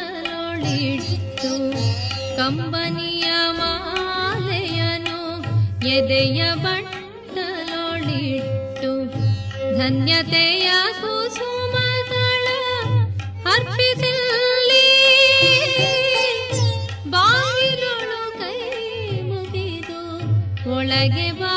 ಕಂಬನಿಯ ಮಾಲೆಯನು ಎದೆಯ ಬಟ್ಟಲೊಳಿಟ್ಟು ಧನ್ಯತೆಯ ಕುಸುಮಗಳ ಅರ್ಪಿಸಲಿ. ಬಾಗಿಲೊಳು ಕೈ ಮುಗಿದು ಒಳಗೆ ಬಾಯಾತ್ರಿಕನೇ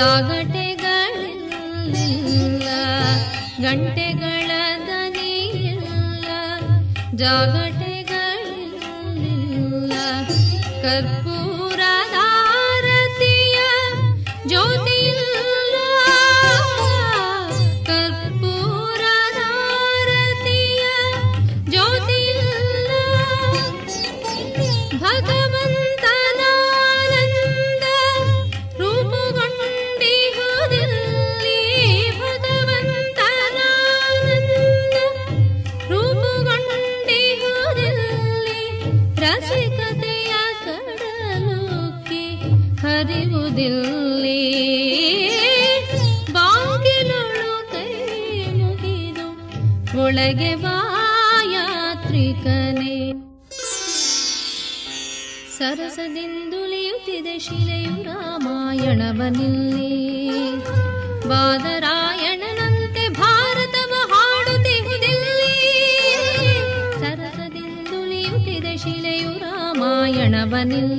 ಜಾಗಟೆಗಳಿಲ್ಲ ಗಂಟೆಗಳ ದನಿಯಿಲ್ಲ ಜಾಗಟೆಗಳಿಲ್ಲ ರಾಮಾಯಣವನಿಲ್ಲಿ ಬಾದರಾಯಣನಂತೆ ಭಾರತವ ಹಾಡುತ್ತಿಹುದಿಲ್ಲಿ ಸರಸದಿಂದುಲಿಯುತ್ತಿದೆ ಶಿಲೆಯು ರಾಮಾಯಣವನಿಲ್ಲಿ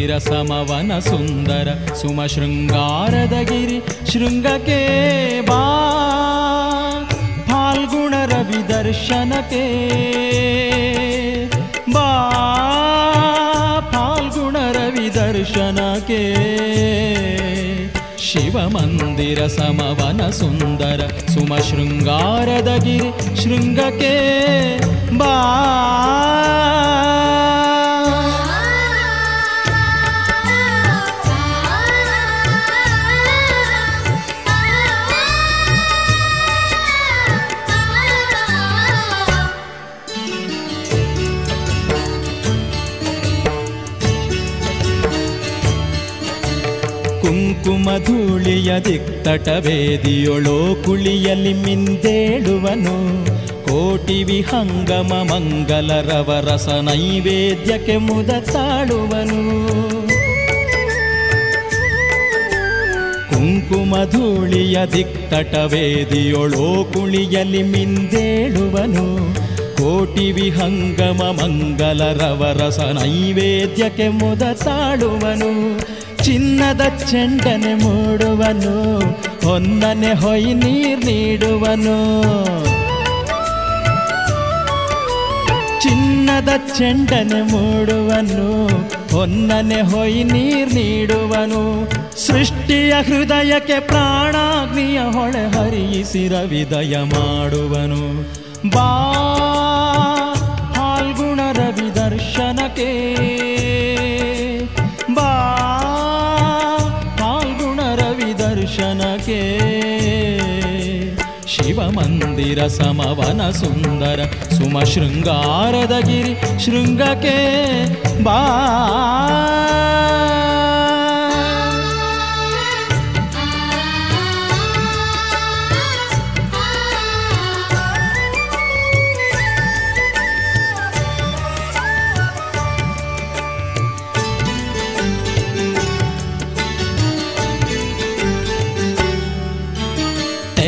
ಶಿವಮಂದಿರ ಸಮವನ ಸುಂದರ ಸುಮ ಶೃಂಗಾರದ ಗಿರಿ ಶೃಂಗಕ್ಕೆ ಬಾ. ಫಾಲ್ಗುಣ ರವಿ ದರ್ಶನಕ್ಕೆ ಬಾ. ಫಾಲ್ಗುಣ ರವಿ ದರ್ಶನಕ್ಕೆ ಶಿವಮಂದಿರ ಸಮವನ ಸುಂದರ ಸುಮ ಶೃಂಗಾರದ ಗಿರಿ ಶೃಂಗಕ್ಕೆ ಬಾ. ಕುಂಕುಮಧೂಳಿಯ ದಿಕ್ತಟವೇದಿಯೊಳೋ ಕುಳಿಯಲ್ಲಿ ಮಿಂದೇಳುವನು. ಕೋಟಿ ವಿಹಂಗಮ ಮಂಗಲರವ ರಸ ನೈವೇದ್ಯಕ್ಕೆ ಮುದ ತಾಳುವನು ಕುಂಕುಮಧೂಳಿಯ ದಿಕ್ತಟವೇದಿಯೊಳೋ ಕುಳಿಯಲ್ಲಿ ಮಿಂದೇಳುವನು. ಕೋಟಿ ವಿಹಂಗಮ ಮಂಗಲರವ ರಸ ನೈವೇದ್ಯಕ್ಕೆ ಮುದ ತಾಳುವನು ಚಿನ್ನದ ಚೆಂಡನೆ ಮೂಡುವನು, ಹೊನ್ನನೆ ಹೊಯ್ ನೀರ್ ನೀಡುವನು. ಚಿನ್ನದ ಚೆಂಡನೆ ಮೂಡುವನು, ಹೊನ್ನನೆ ಹೊಯ್ ನೀರ್ ನೀಡುವನು. ಸೃಷ್ಟಿಯ ಹೃದಯಕ್ಕೆ ಪ್ರಾಣಾಗ್ನಿಯ ಹೊಳೆ ಹರಿಯಿಸಿ ರವಿದಯ ಮಾಡುವನು. ಬಾ ಹಾಲ್ಗುಣ ರವಿ ದರ್ಶನಕ್ಕೆ. ಶಿವಮಂದಿರ ಸಮವನ ಸುಂದರ ಸುಮ ಶೃಂಗಾರದ ಗಿರಿ ಶೃಂಗಕ್ಕೆ ಬಾ.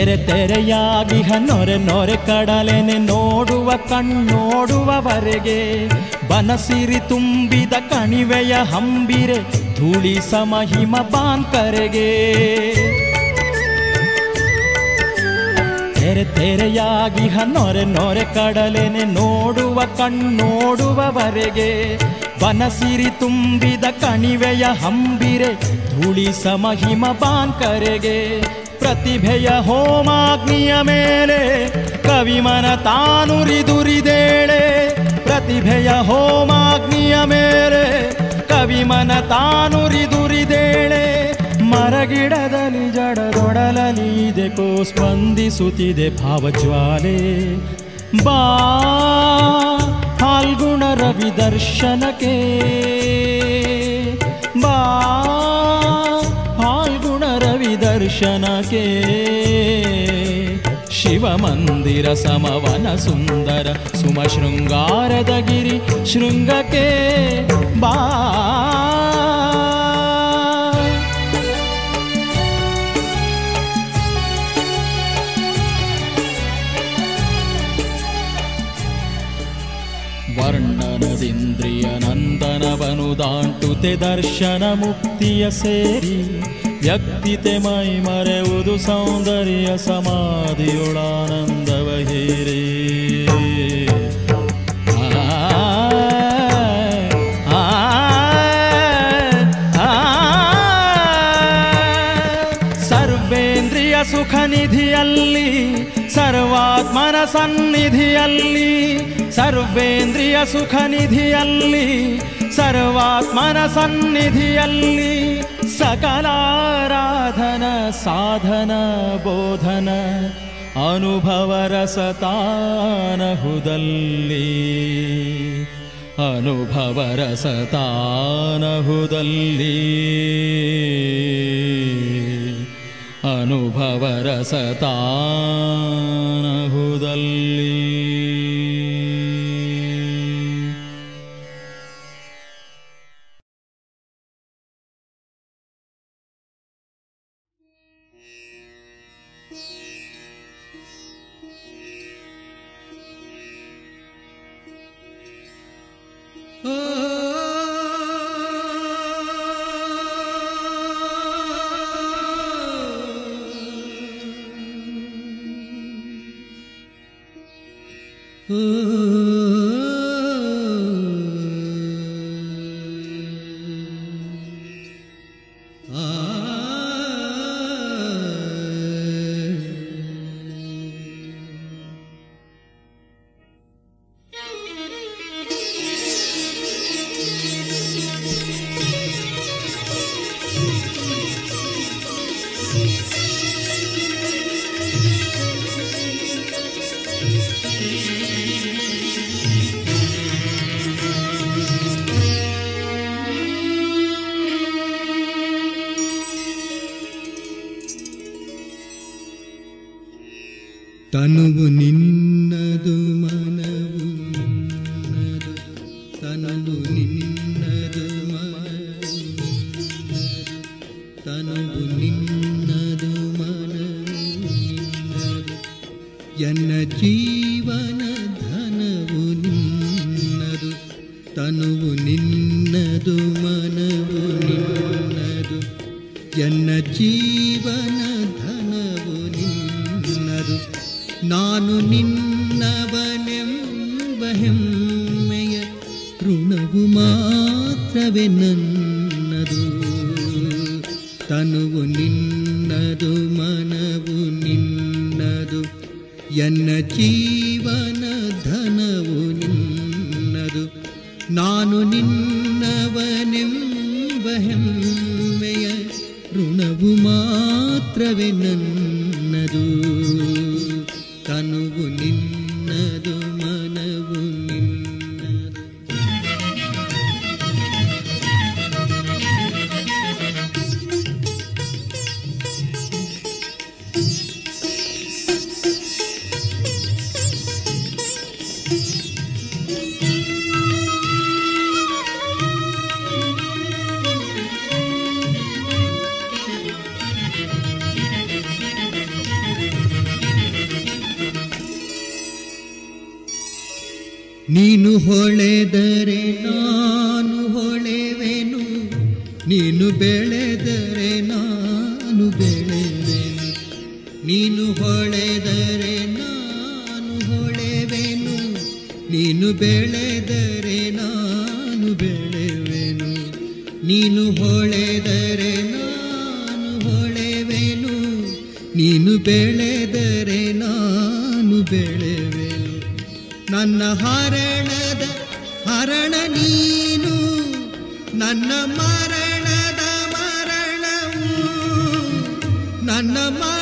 ತೆರೆ ತೆರೆಯಾಗಿಹ ನೊರೆ ನೊರೆ ಕಡಲೆನೆ ನೋಡುವ ಕಣ್ಣೋಡುವವರೆಗೆ ಬನಸಿರಿ ತುಂಬಿದ ಕಣಿವೆಯ ಹಂಬಿರೆ ಧೂಳಿ ಸಮಹಿಮ ಬಾಂಕರೆಗೆ ತೆರೆ ತೆರೆಯಾಗಿಹ ನೊರೆ ನೊರೆ ಕಡಲೆನೆ ನೋಡುವ ಕಣ್ಣೋಡುವವರೆಗೆ ಬನಸಿರಿ ತುಂಬಿದ ಕಣಿವೆಯ ಹಂಬಿರೆ ಧೂಳಿ ಸಮಹಿಮ ಬಾಂಕರೆಗೆ ಪ್ರತಿಭೆಯ ಹೋಮಾಗ್ನಿಯ ಮೇಲೆ ಕವಿಮನ ತಾನುರಿದುರಿದೇಳೆ ಪ್ರತಿಭೆಯ ಹೋಮಾಗ್ನಿಯ ಮೇಲೆ ಕವಿಮನ ತಾನುರಿದುರಿದೇಳೆ ಮರಗಿಡದಲ್ಲಿ ಜಡದೊಡಲಲಿ ಇದೆಕೋ ಸ್ಪಂದಿಸುತ್ತಿದೆ ಭಾವಜ್ವಾಲೆ. ಬಾ ಫಾಲ್ಗುಣ ರವಿ ದರ್ಶನಕ್ಕೆ ಬಾ. ರವಿ ಶಿವ ಶಿವಮಂದಿರ ಸಮವನ ಸುಂದರ ಸುಮ ಶೃಂಗಾರದ ಗಿರಿ ಶೃಂಗಕ್ಕೆ ಬಾ. ವರ್ಣನದಿಂದ್ರಿಯ ನಂದನವನು ದಾಂಟುತೆ ದರ್ಶನ ಮುಕ್ತಿಯ ಸೇರಿ. ವ್ಯಕ್ತಿತೆ ಮೈ ಮರೆಯುವುದು ಸೌಂದರ್ಯ ಆ, ಆ, ಸರ್ವೇಂದ್ರಿಯ ಸುಖ ನಿಧಿಯಲ್ಲಿ ಸರ್ವಾತ್ಮನ ಸನ್ನಿಧಿಯಲ್ಲಿ ಸರ್ವೇಂದ್ರಿಯ ಸುಖ ನಿಧಿಯಲ್ಲಿ ಸರ್ವಾತ್ಮನ ಸನ್ನಿಧಿಯಲ್ಲಿ सकलाराधन साधन बोधन अनुभव रसतानहुदल्ली अनुभवरसतानहुदल्ली। Mm. ನೀನು ಹೊಳೆದರೆ ನಾನು ಹೊಳೆವೆನು. ನೀನು ಬೆಳೆದರೆ ನಾನು ಬೆಳೆವೆನು. ನೀನು ಹೊಳೆದರೆ ನಾನು ಹೊಳೆವೆನು. ನೀನು ಬೆಳೆದರೆ ನಾನು ಬೆಳೆವೆನು. ನನ್ನ ಹರಣದ ಹರಣ ನೀನು. ನನ್ನ ಮರಣದ ಮರಣವು. ನನ್ನ ಮರ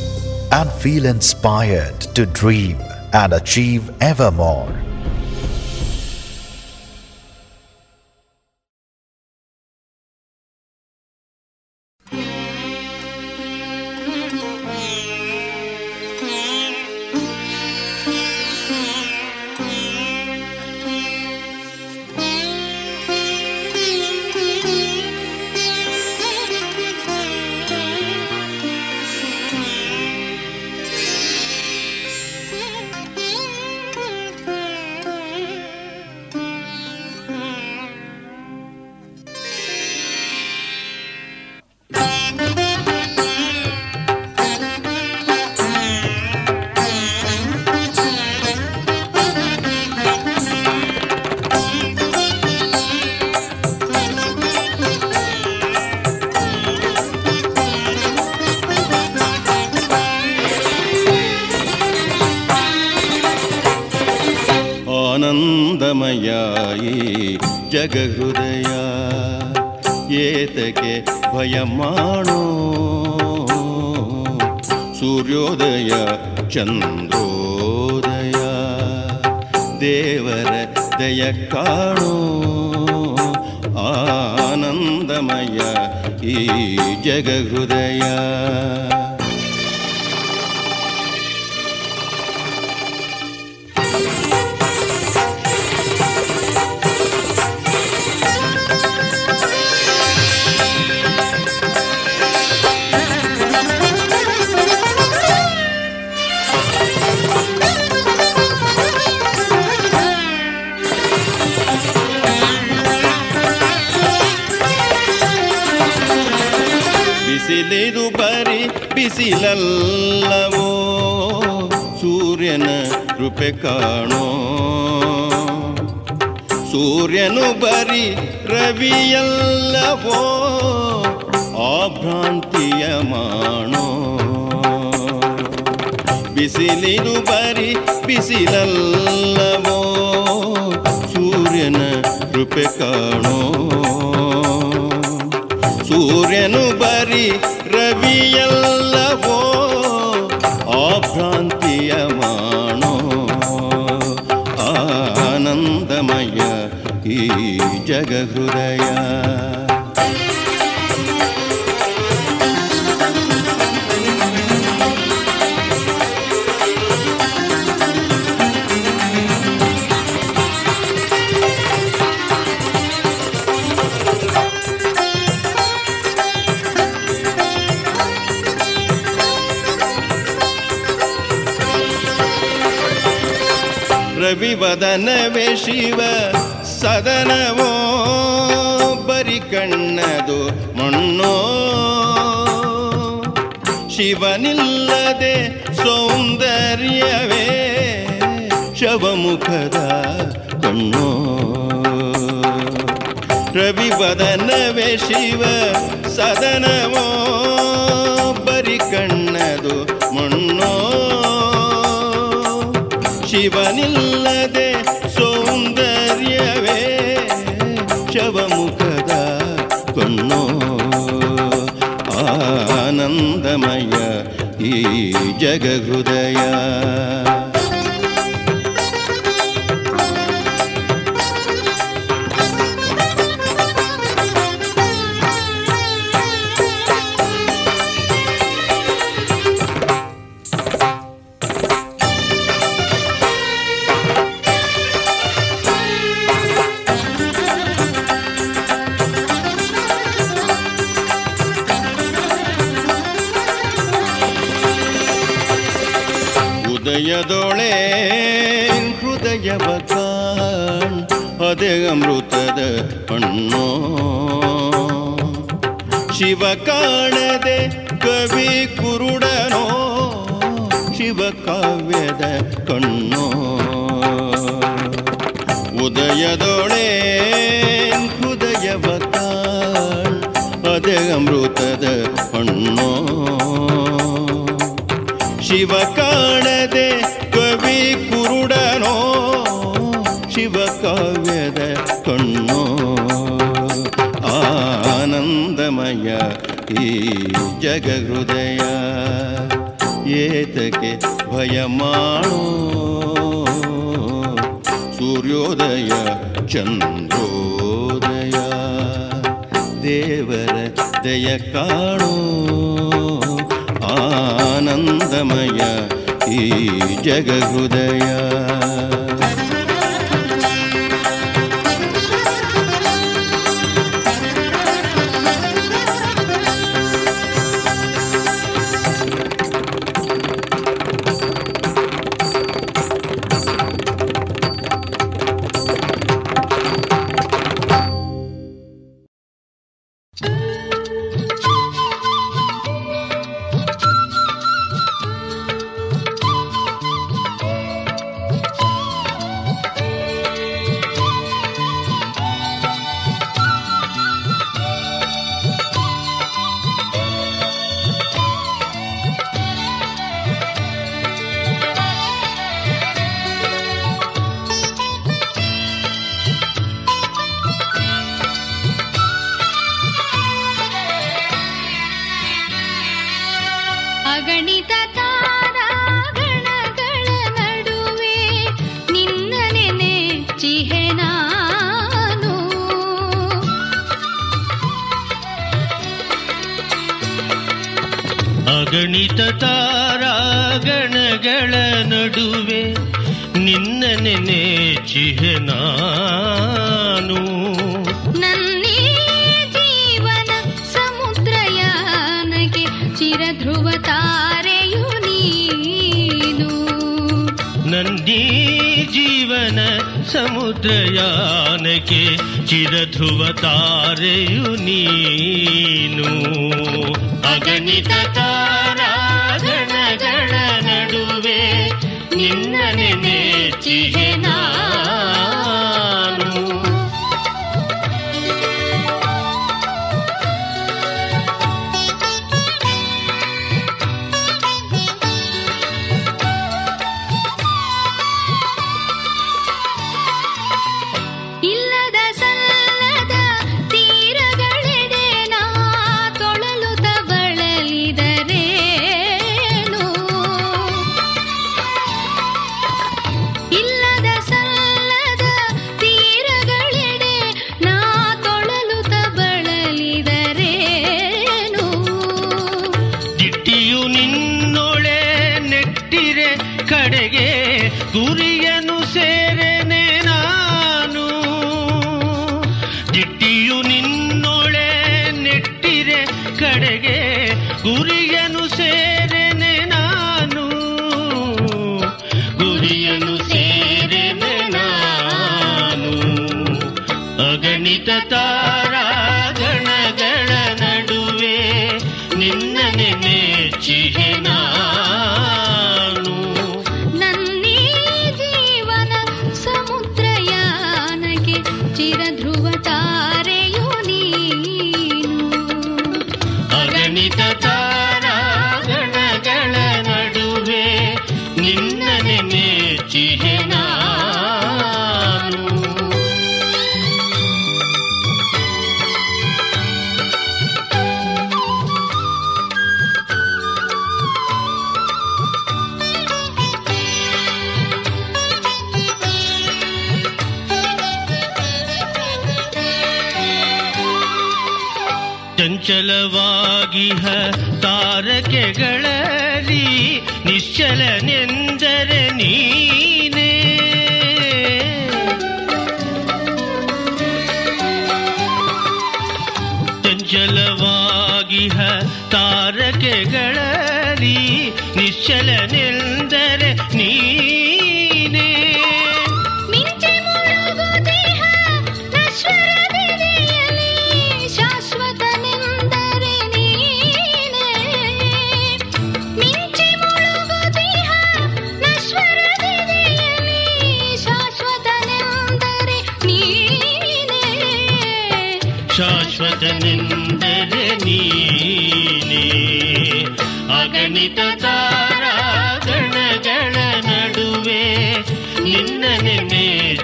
and feel inspired to dream and achieve ever ಹಣ್ಣೋ Shiva ಕಾಣದೆ ಕವಿ ಕುರುಡನೋ. ಶಿವ ಕಾವ್ಯದ ಕಣ್ಣೋ. ಜಗಹೃದಯ ಏತಕ್ಕೆ ಭಯ ಮಾಡೋ. ಸೂರ್ಯೋದಯ ಚಂದ್ರೋದಯ ದೇವರ ದಯ ಕಾಣೋ. ಆನಂದಮಯ ಈ ಜಗಹೃದಯ.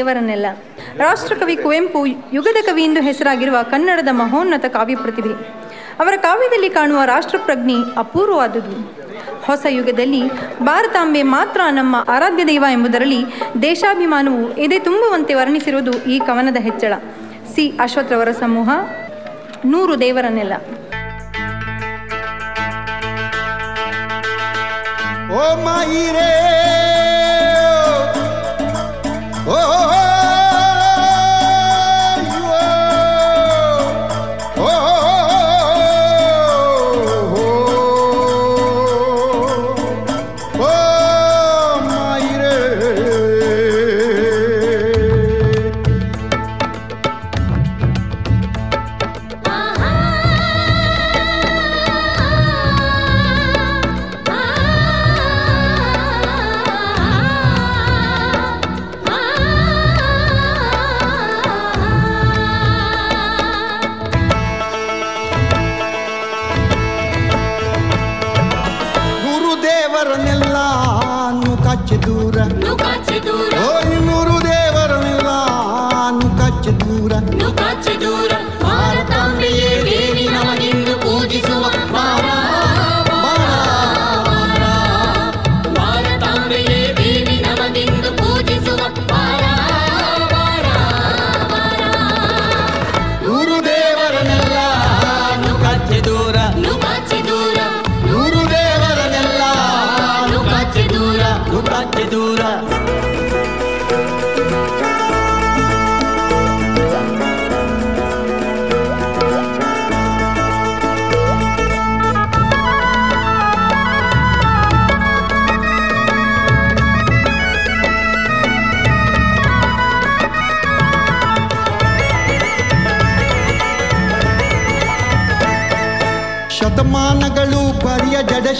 ದೇವರನ್ನೆಲ್ಲ. ರಾಷ್ಟ್ರಕವಿ ಕುವೆಂಪು ಯುಗದ ಕವಿ ಎಂದು ಹೆಸರಾಗಿರುವ ಕನ್ನಡದ ಮಹೋನ್ನತ ಕಾವ್ಯ ಪ್ರತಿಭೆ. ಅವರ ಕಾವ್ಯದಲ್ಲಿ ಕಾಣುವ ರಾಷ್ಟ್ರಪ್ರಜ್ಞೆ ಅಪೂರ್ವವಾದುದು. ಹೊಸ ಯುಗದಲ್ಲಿ ಭಾರತಾಂಬೆ ಮಾತ್ರ ನಮ್ಮ ಆರಾಧ್ಯ ದೈವ ಎಂಬುದರಲ್ಲಿ ದೇಶಾಭಿಮಾನವು ಎದೆ ತುಂಬುವಂತೆ ವರ್ಣಿಸಿರುವುದು ಈ ಕವನದ ಹೆಚ್ಚಳ. ಸಿ. ಅಶ್ವಥ್ರವರ ಸಮೂಹ, ನೂರು ದೇವರನ್ನೆಲ್ಲ. ಓ ಮಾಯಿರೇ ಓ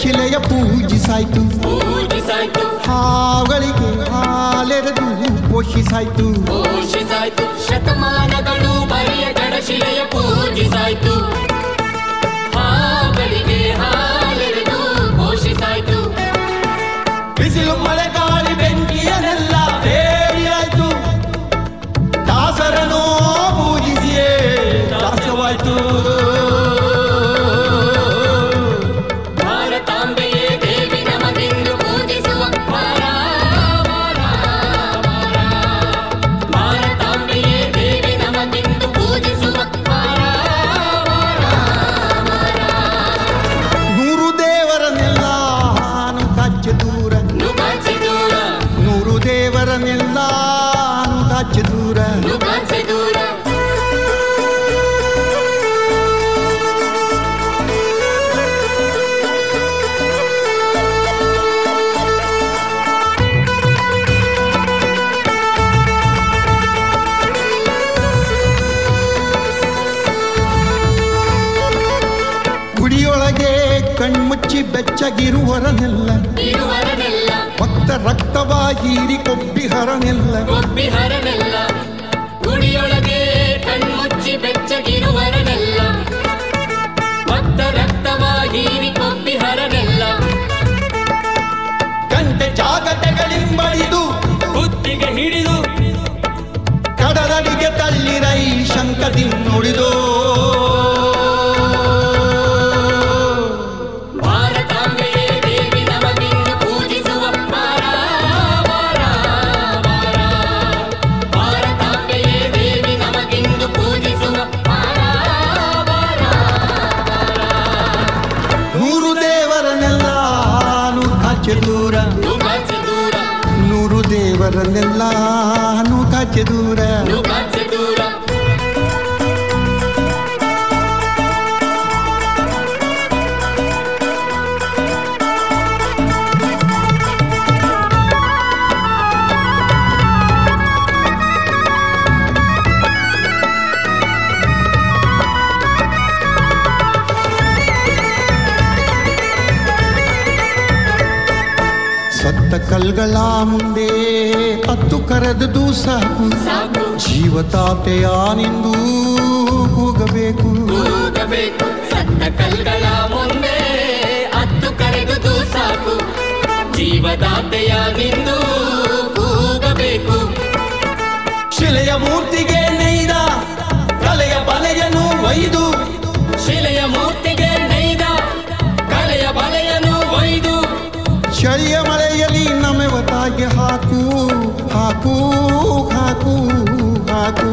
ಬರಿಯ ಜಡಶಿಲೆಯ ಪೂಜಿಸಾಯ್ತು ಪೂಜಿಸಾಯ್ತು ಹಾಗಳಿಗೆ ಹಾಲೆರೆದು ಪೋಷಿಸಾಯ್ತು ಪೋಷಿಸಾಯ್ತು ಶತಮಾನಗಳು ಬರಿಯ ಜಡಶಿಲೆಯ ಪೂಜಿಸಾಯ್ತು ಬೆಚ್ಚಗಿರುವರನೆಲ್ಲ ಭಕ್ತ ರಕ್ತವಾಗಿರಿ ಹೀರಿ ಕೊಬ್ಬಿಹರನೆಲ್ಲ. ಒಬ್ಬಿಹರನೆಲ್ಲ ಗುಡಿಯೊಳಗೆ ಕಣ್ಮುಚ್ಚಿ ಬೆಚ್ಚಗಿರುವರನೆಲ್ಲ. ಭಕ್ತ ರಕ್ತವ ಹೀರಿ ಕೊಬ್ಬಿಹರನೆಲ್ಲ. ಗಂಟೆ ಜಾಗಟೆಗಳಿಂಬಳಿದು ಬುದ್ಧಿಗೆ ಹಿಡಿದು ಕಡಲಡಿಗೆ ತಳ್ಳಿರೈ ಶಂಕದಿ ಗೆಳೆಯರೆಲ್ಲ ನೂಕಾಚೆ ದೂರ கல்களாம் உண்டே ಕಲ್ಗಳ ದೂ ಹತ್ತು ಕರೆದು ಸಾಕು ಜೀವ ತಾತೆಯ ಕೂಗಬೇಕು. ಸತ್ತ ಕಲ್ಗಳ ಮುಂದೆ ಹತ್ತು ಕರೆದುದು ಸಾಕು ಜೀವದಾತೆಯ ನಿಂದು ಕೂಗಬೇಕು. ಶಿಲೆಯ ಮೂರ್ತಿಗೆ ನೈದ ಕಲೆಯ ಬಲೆಯನ್ನು ಒಯ್ದು. ಶಿಲೆಯ ಮೂರ್ತಿಗೆ ನೈದ ಕಲೆಯ ಬಲೆಯನ್ನು ಒಯ್ದು. ಹಾಕು ಹಾಕು ಹಾಕು ಹಾಕು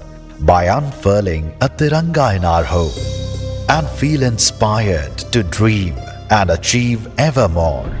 by unfurling a Tiranga in our home and feel inspired to dream and achieve ever more.